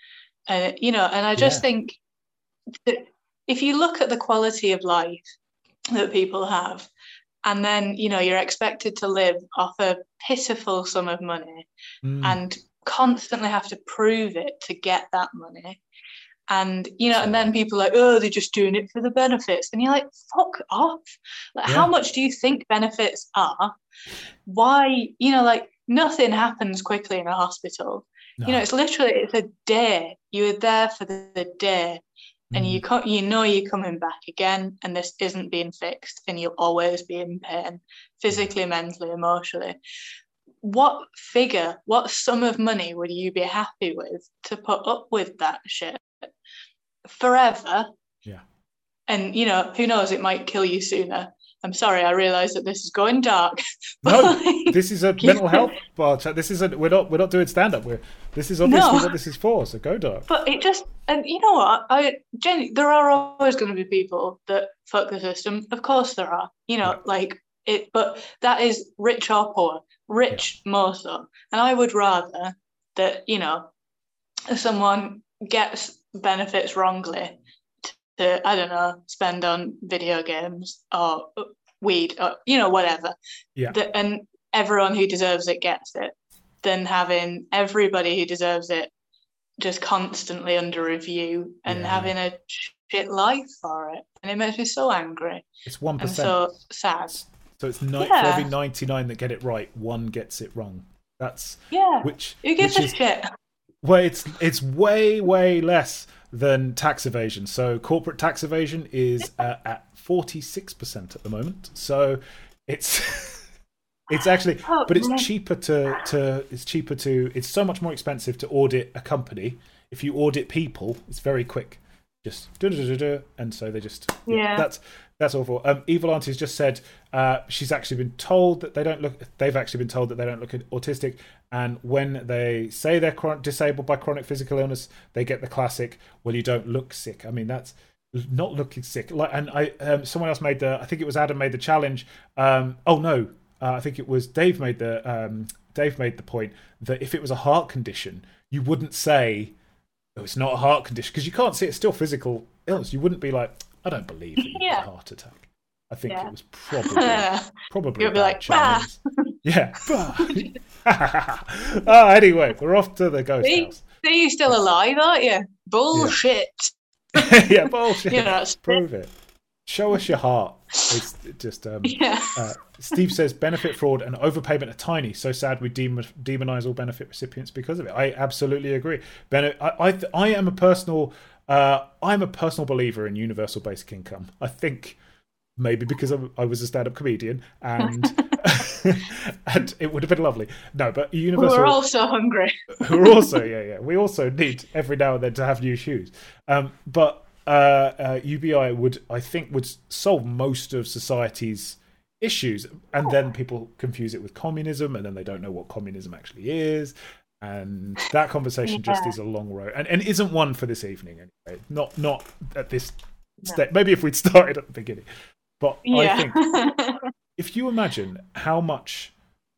and you know and i just Yeah. think that if you look at the quality of life that people have and then you know you're expected to live off a pitiful sum of money Mm. and constantly have to prove it to get that money. And you know, and then people are like, oh, they're just doing it for the benefits. And you're like, fuck off. Like, Yeah. how much do you think benefits are? Why, you know, like nothing happens quickly in a hospital. No. You know, it's literally it's a day. You were there for the, the day and Mm. you co- you know you're coming back again and this isn't being fixed and you'll always be in pain physically mentally emotionally what figure what sum of money would you be happy with to put up with that shit forever Yeah. and you know who knows it might kill you sooner i'm sorry i realize that this is going dark No, this is a mental health bar chat. This is a we're not we're not doing stand up. We're this is obviously No. what this is for. So go dark. But it just, and you know what? I Jenny, there are always going to be people that fuck the system. Of course there are. You know, Yeah. like it. But that is rich or poor. Rich more so. And I would rather that you know, someone gets benefits wrongly to I don't know spend on video games or weed or you know whatever. Yeah. That, and everyone who deserves it gets it. Than having everybody who deserves it just constantly under review and Yeah. having a shit life for it. And it makes me so angry It's one so sad. So it's ni- for Yeah. every ninety nine that get it right, one gets it wrong. That's Yeah. which Who gives which a is shit? Well, it's it's way way less than tax evasion. So corporate tax evasion is uh, at forty six percent at the moment. So it's it's actually, Oh, but it's yeah. cheaper to to it's cheaper to it's so much more expensive to audit a company. If you audit people, it's very quick. Just do do do do, and so they just Yeah. That's that's awful. Um, Evil Auntie's just said uh, she's actually been told that they don't look. They've actually been told that they don't look autistic, and when they say they're chron- disabled by chronic physical illness, they get the classic, "Well, you don't look sick." I mean, that's not looking sick. Like, and I, um, someone else made the. I think it was Adam made the challenge. Um, oh no, uh, I think it was Dave made the. Um, Dave made the point that if it was a heart condition, you wouldn't say, "Oh, it's not a heart condition," because you can't see it's still physical illness. You wouldn't be like, "I don't believe that you had a heart attack." I think Yeah. it was probably probably You'll be like, "Ah." Chinese. yeah. oh, anyway, we're off to the ghost See? house. You're still alive, aren't you? Bullshit. yeah, bullshit. You know, Prove it. Show us your heart. It's just um, Yeah. uh, Steve says benefit fraud and overpayment are tiny. So sad we demon, demonize all benefit recipients because of it. I absolutely agree. Ben- I I, th- I am a personal uh, I'm a personal believer in universal basic income. I think maybe because I, I was a stand-up comedian and and it would have been lovely. No, but universal We're all so hungry. who are also yeah yeah we also need every now and then to have new shoes um but uh, uh ubi would i think would solve most of society's issues and then people confuse it with communism and then they don't know what communism actually is and that conversation just is a long road and, and isn't one for this evening anyway. Not not at this No. stage maybe if we'd started at the beginning. But i think if you imagine how much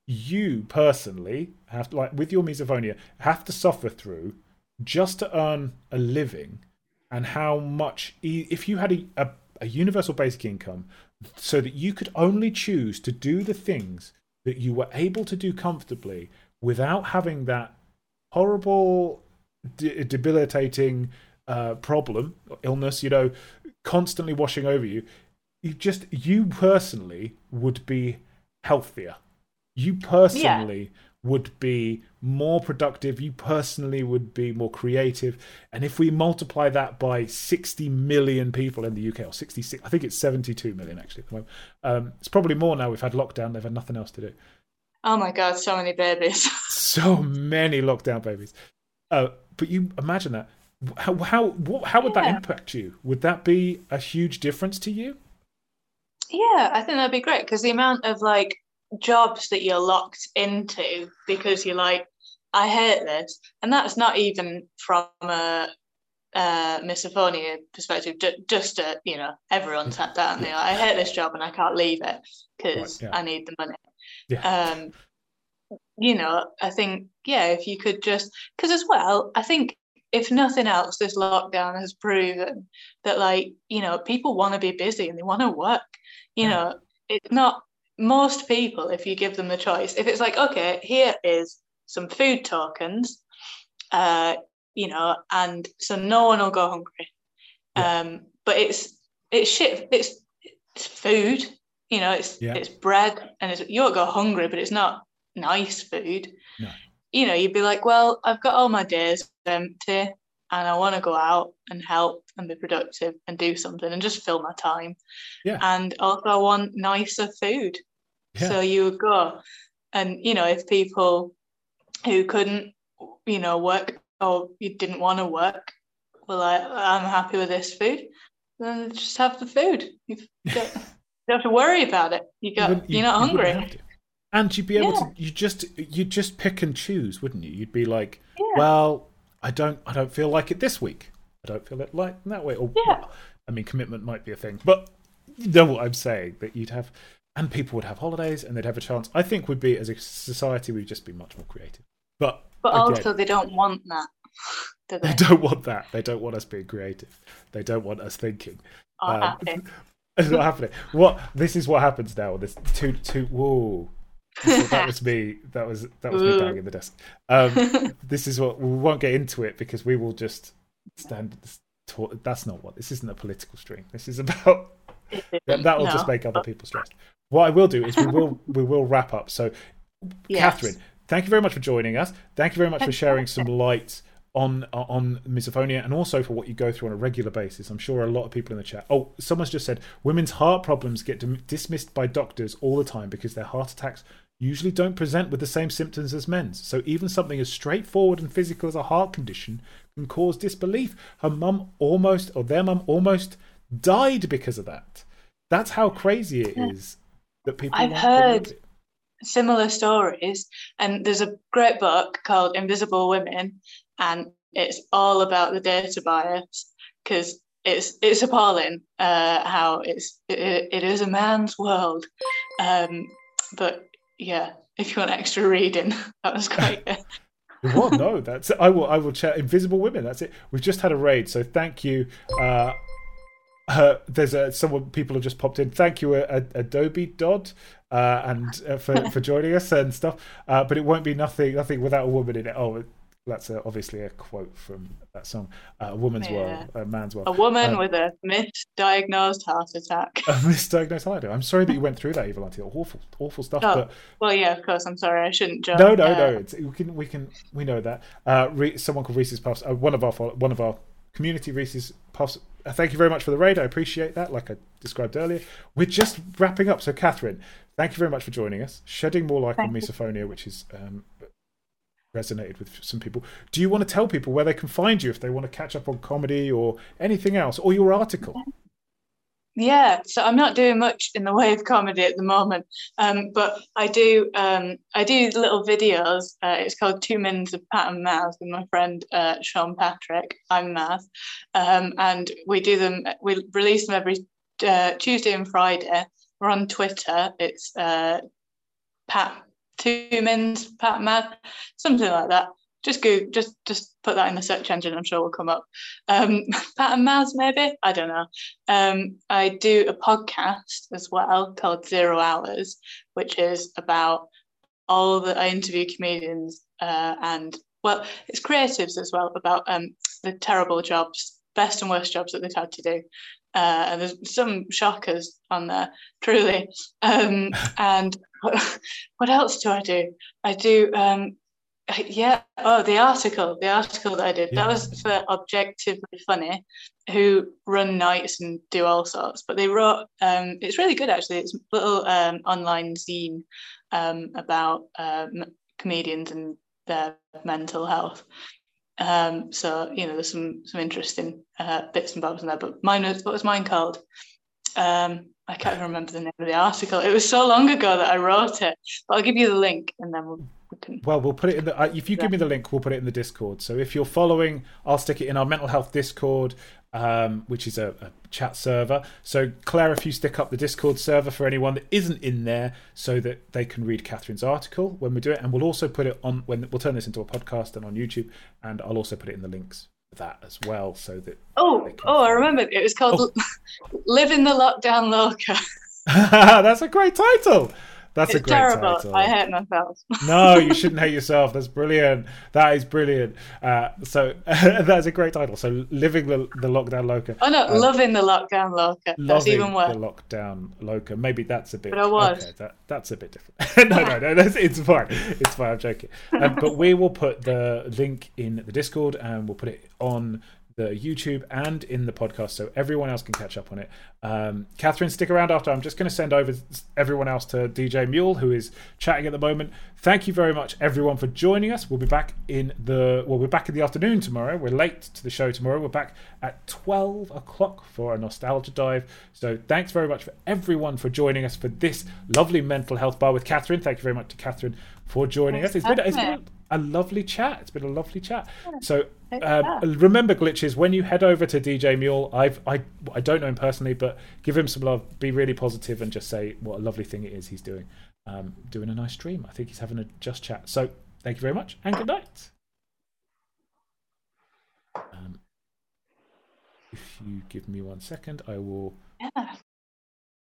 you personally have to, like with your misophonia have to suffer through just to earn a living and how much if you had a, a, a universal basic income so that you could only choose to do the things that you were able to do comfortably without having that horrible de- debilitating uh, problem illness you know constantly washing over you you just you personally would be healthier. You personally would be more productive. You personally would be more creative. And if we multiply that by 60 million people in the uk or 66 i think it's 72 million actually at the moment. Um, it's probably more now we've had lockdown they've had nothing else to do oh my god, so many babies. so many lockdown babies uh, but you imagine that how how what, how would that impact you would that be a huge difference to you Yeah, I think that'd be great because the amount of like jobs that you're locked into because you're like, I hate this, and that's not even from a uh, misophonia perspective, just to, you know, everyone sat down there. I hate this job and I can't leave it because right, yeah. I need the money. Yeah. Um, you know, I think, yeah, if you could just, because as well, I think if nothing else, this lockdown has proven that, like, you know, people want to be busy and they want to work. You yeah. know, it's not most people, if you give them the choice, if it's like, okay, here is some food tokens, uh, you know, and so no one will go hungry. Yeah. Um, but it's it's shit. It's it's food. You know, it's yeah. it's bread, and it's, you won't go hungry, but it's not nice food. No. You know, you'd be like, well, I've got all my days empty, and I want to go out and help and be productive and do something and just fill my time. Yeah. And also, I want nicer food. Yeah. So you would go, and you know, if people who couldn't, you know, work or you didn't want to work, well, I, I'm happy with this food, then just have the food. you don't have to worry about it. You got, you, are not you hungry. And you'd be able yeah. to, you just, you just pick and choose, wouldn't you? You'd be like, yeah. well, I don't, I don't feel like it this week. I don't feel it like that way. Or, yeah. I mean, commitment might be a thing, but you know what I'm saying. That you'd have, and people would have holidays and they'd have a chance. I think would be as a society, we'd just be much more creative. But but again, also, they don't want that. Do they? they? don't want that. They don't want us being creative. They don't want us thinking. um, it's not happening. What this is what happens now. This two two. Whoa. that was me. That was that was me banging the desk. Um, this is what we won't get into it because we will just stand. That's not what this isn't a political stream. This is about that will no. just make other people stressed. What I will do is we will we will wrap up. So, yes. Catherine, thank you very much for joining us. Thank you very much for sharing some light on uh, on misophonia and also for what you go through on a regular basis. I'm sure a lot of people in the chat. Oh, someone's just said women's heart problems get dismissed by doctors all the time because their heart attacks usually don't present with the same symptoms as men's. So even something as straightforward and physical as a heart condition can cause disbelief. Her mum almost, or their mum almost died because of that. That's how crazy it is that people. I've heard similar stories. And there's a great book called Invisible Women, and it's all about the data bias because it's it's appalling uh, how it's it, it is a man's world. Um, but yeah, if you want extra reading, that was quite good. well, no, that's I will I will chat Invisible Women. That's it. We've just had a raid, so thank you. Uh, uh, there's a someone people have just popped in. Thank you, uh, Adobe Dodd, uh, and uh, for for joining us and stuff. Uh, but it won't be nothing nothing without a woman in it. Oh, that's a, obviously a quote from that song. Uh, a woman's yeah. world, a man's world. A woman um, with a misdiagnosed heart attack. A misdiagnosed heart attack. I'm sorry that you went through that, Evil Auntie. Awful, awful stuff. Oh, but well, yeah, of course. I'm sorry. I shouldn't jump. No, no, no. It's, we can, we can, we know that. Re- someone called Reese's Puffs. one of our one of our community Reese's Puffs uh, thank you very much for the raid. I appreciate that, like I described earlier. We're just wrapping up. So, Catherine, thank you very much for joining us. Shedding more light thank on misophonia, which is um, resonated with some people. Do you want to tell people where they can find you if they want to catch up on comedy or anything else, or your article? Yeah, so I'm not doing much in the way of comedy at the moment, um, but I do um, I do little videos. Uh, it's called Two Minutes of Pat and Maz with my friend uh, Sean Patrick. I'm Maz, um, and we do them. We release them every uh, Tuesday and Friday. We're on Twitter. It's uh, Pat Two Minutes Pat something like that. Just go just just put that in the search engine i'm sure will come up. Um pat and maz maybe? I don't know. Um i do a podcast as well called zero hours which is about all the i interview comedians uh, and well it's creatives as well about um the terrible jobs best and worst jobs that they've had to do. Uh, and there's some shockers on there truly. Um and what else do i do? I do um yeah oh the article the article that i did. Yeah. that was for objectively funny who run nights and do all sorts but they wrote um, it's really good actually. It's a little um, online zine um, about um, comedians and their mental health. Um, so you know there's some some interesting uh, bits and bobs in there but mine was what was mine called? Um, I can't even remember the name of the article. It was so long ago that I wrote it, but I'll give you the link and then we'll we can. Well, we'll put it in the. Uh, if you give me the link, we'll put it in the Discord. So if you're following, I'll stick it in our mental health Discord, um, which is a, a chat server. So Claire, if you stick up the Discord server for anyone that isn't in there, so that they can read Catherine's article when we do it, and we'll also put it on when we'll turn this into a podcast and on YouTube, and I'll also put it in the links that as well, so that. Oh, oh, I remember. It was called oh. "Live in the Lockdown Loca." That's a great title. That's it's a great terrible. title. I hate myself. no, you shouldn't hate yourself. That's brilliant. That is brilliant. Uh, so that's a great title. So living the, the lockdown loca. Oh no, um, loving the lockdown loca. That's even worse. The lockdown loca. Maybe that's a bit. But I was. Okay, that, that's a bit different. no, no, no. That's, it's fine. It's fine. I'm joking. Um, but we will put the link in the Discord and we'll put it on the YouTube and in the podcast, so everyone else can catch up on it. Um, Catherine, stick around after. I'm just going to send over everyone else to DJ Mule, who is chatting at the moment. Thank you very much, everyone, for joining us. We'll be back in the well, we're back in the afternoon tomorrow. We're late to the show tomorrow. We're back at 12 o'clock for a nostalgia dive. So thanks very much for everyone for joining us for this lovely mental health bar with Catherine. Thank you very much to Catherine for joining Thanks, us. It's been, it's been a lovely chat. It's been a lovely chat. So um, remember, glitches. When you head over to DJ Mule, I've I I don't know him personally, but give him some love. Be really positive and just say what a lovely thing it is he's doing. Um, doing a nice stream. I think he's having a just chat. So thank you very much and good night. Um, if you give me one second, I will. Yeah.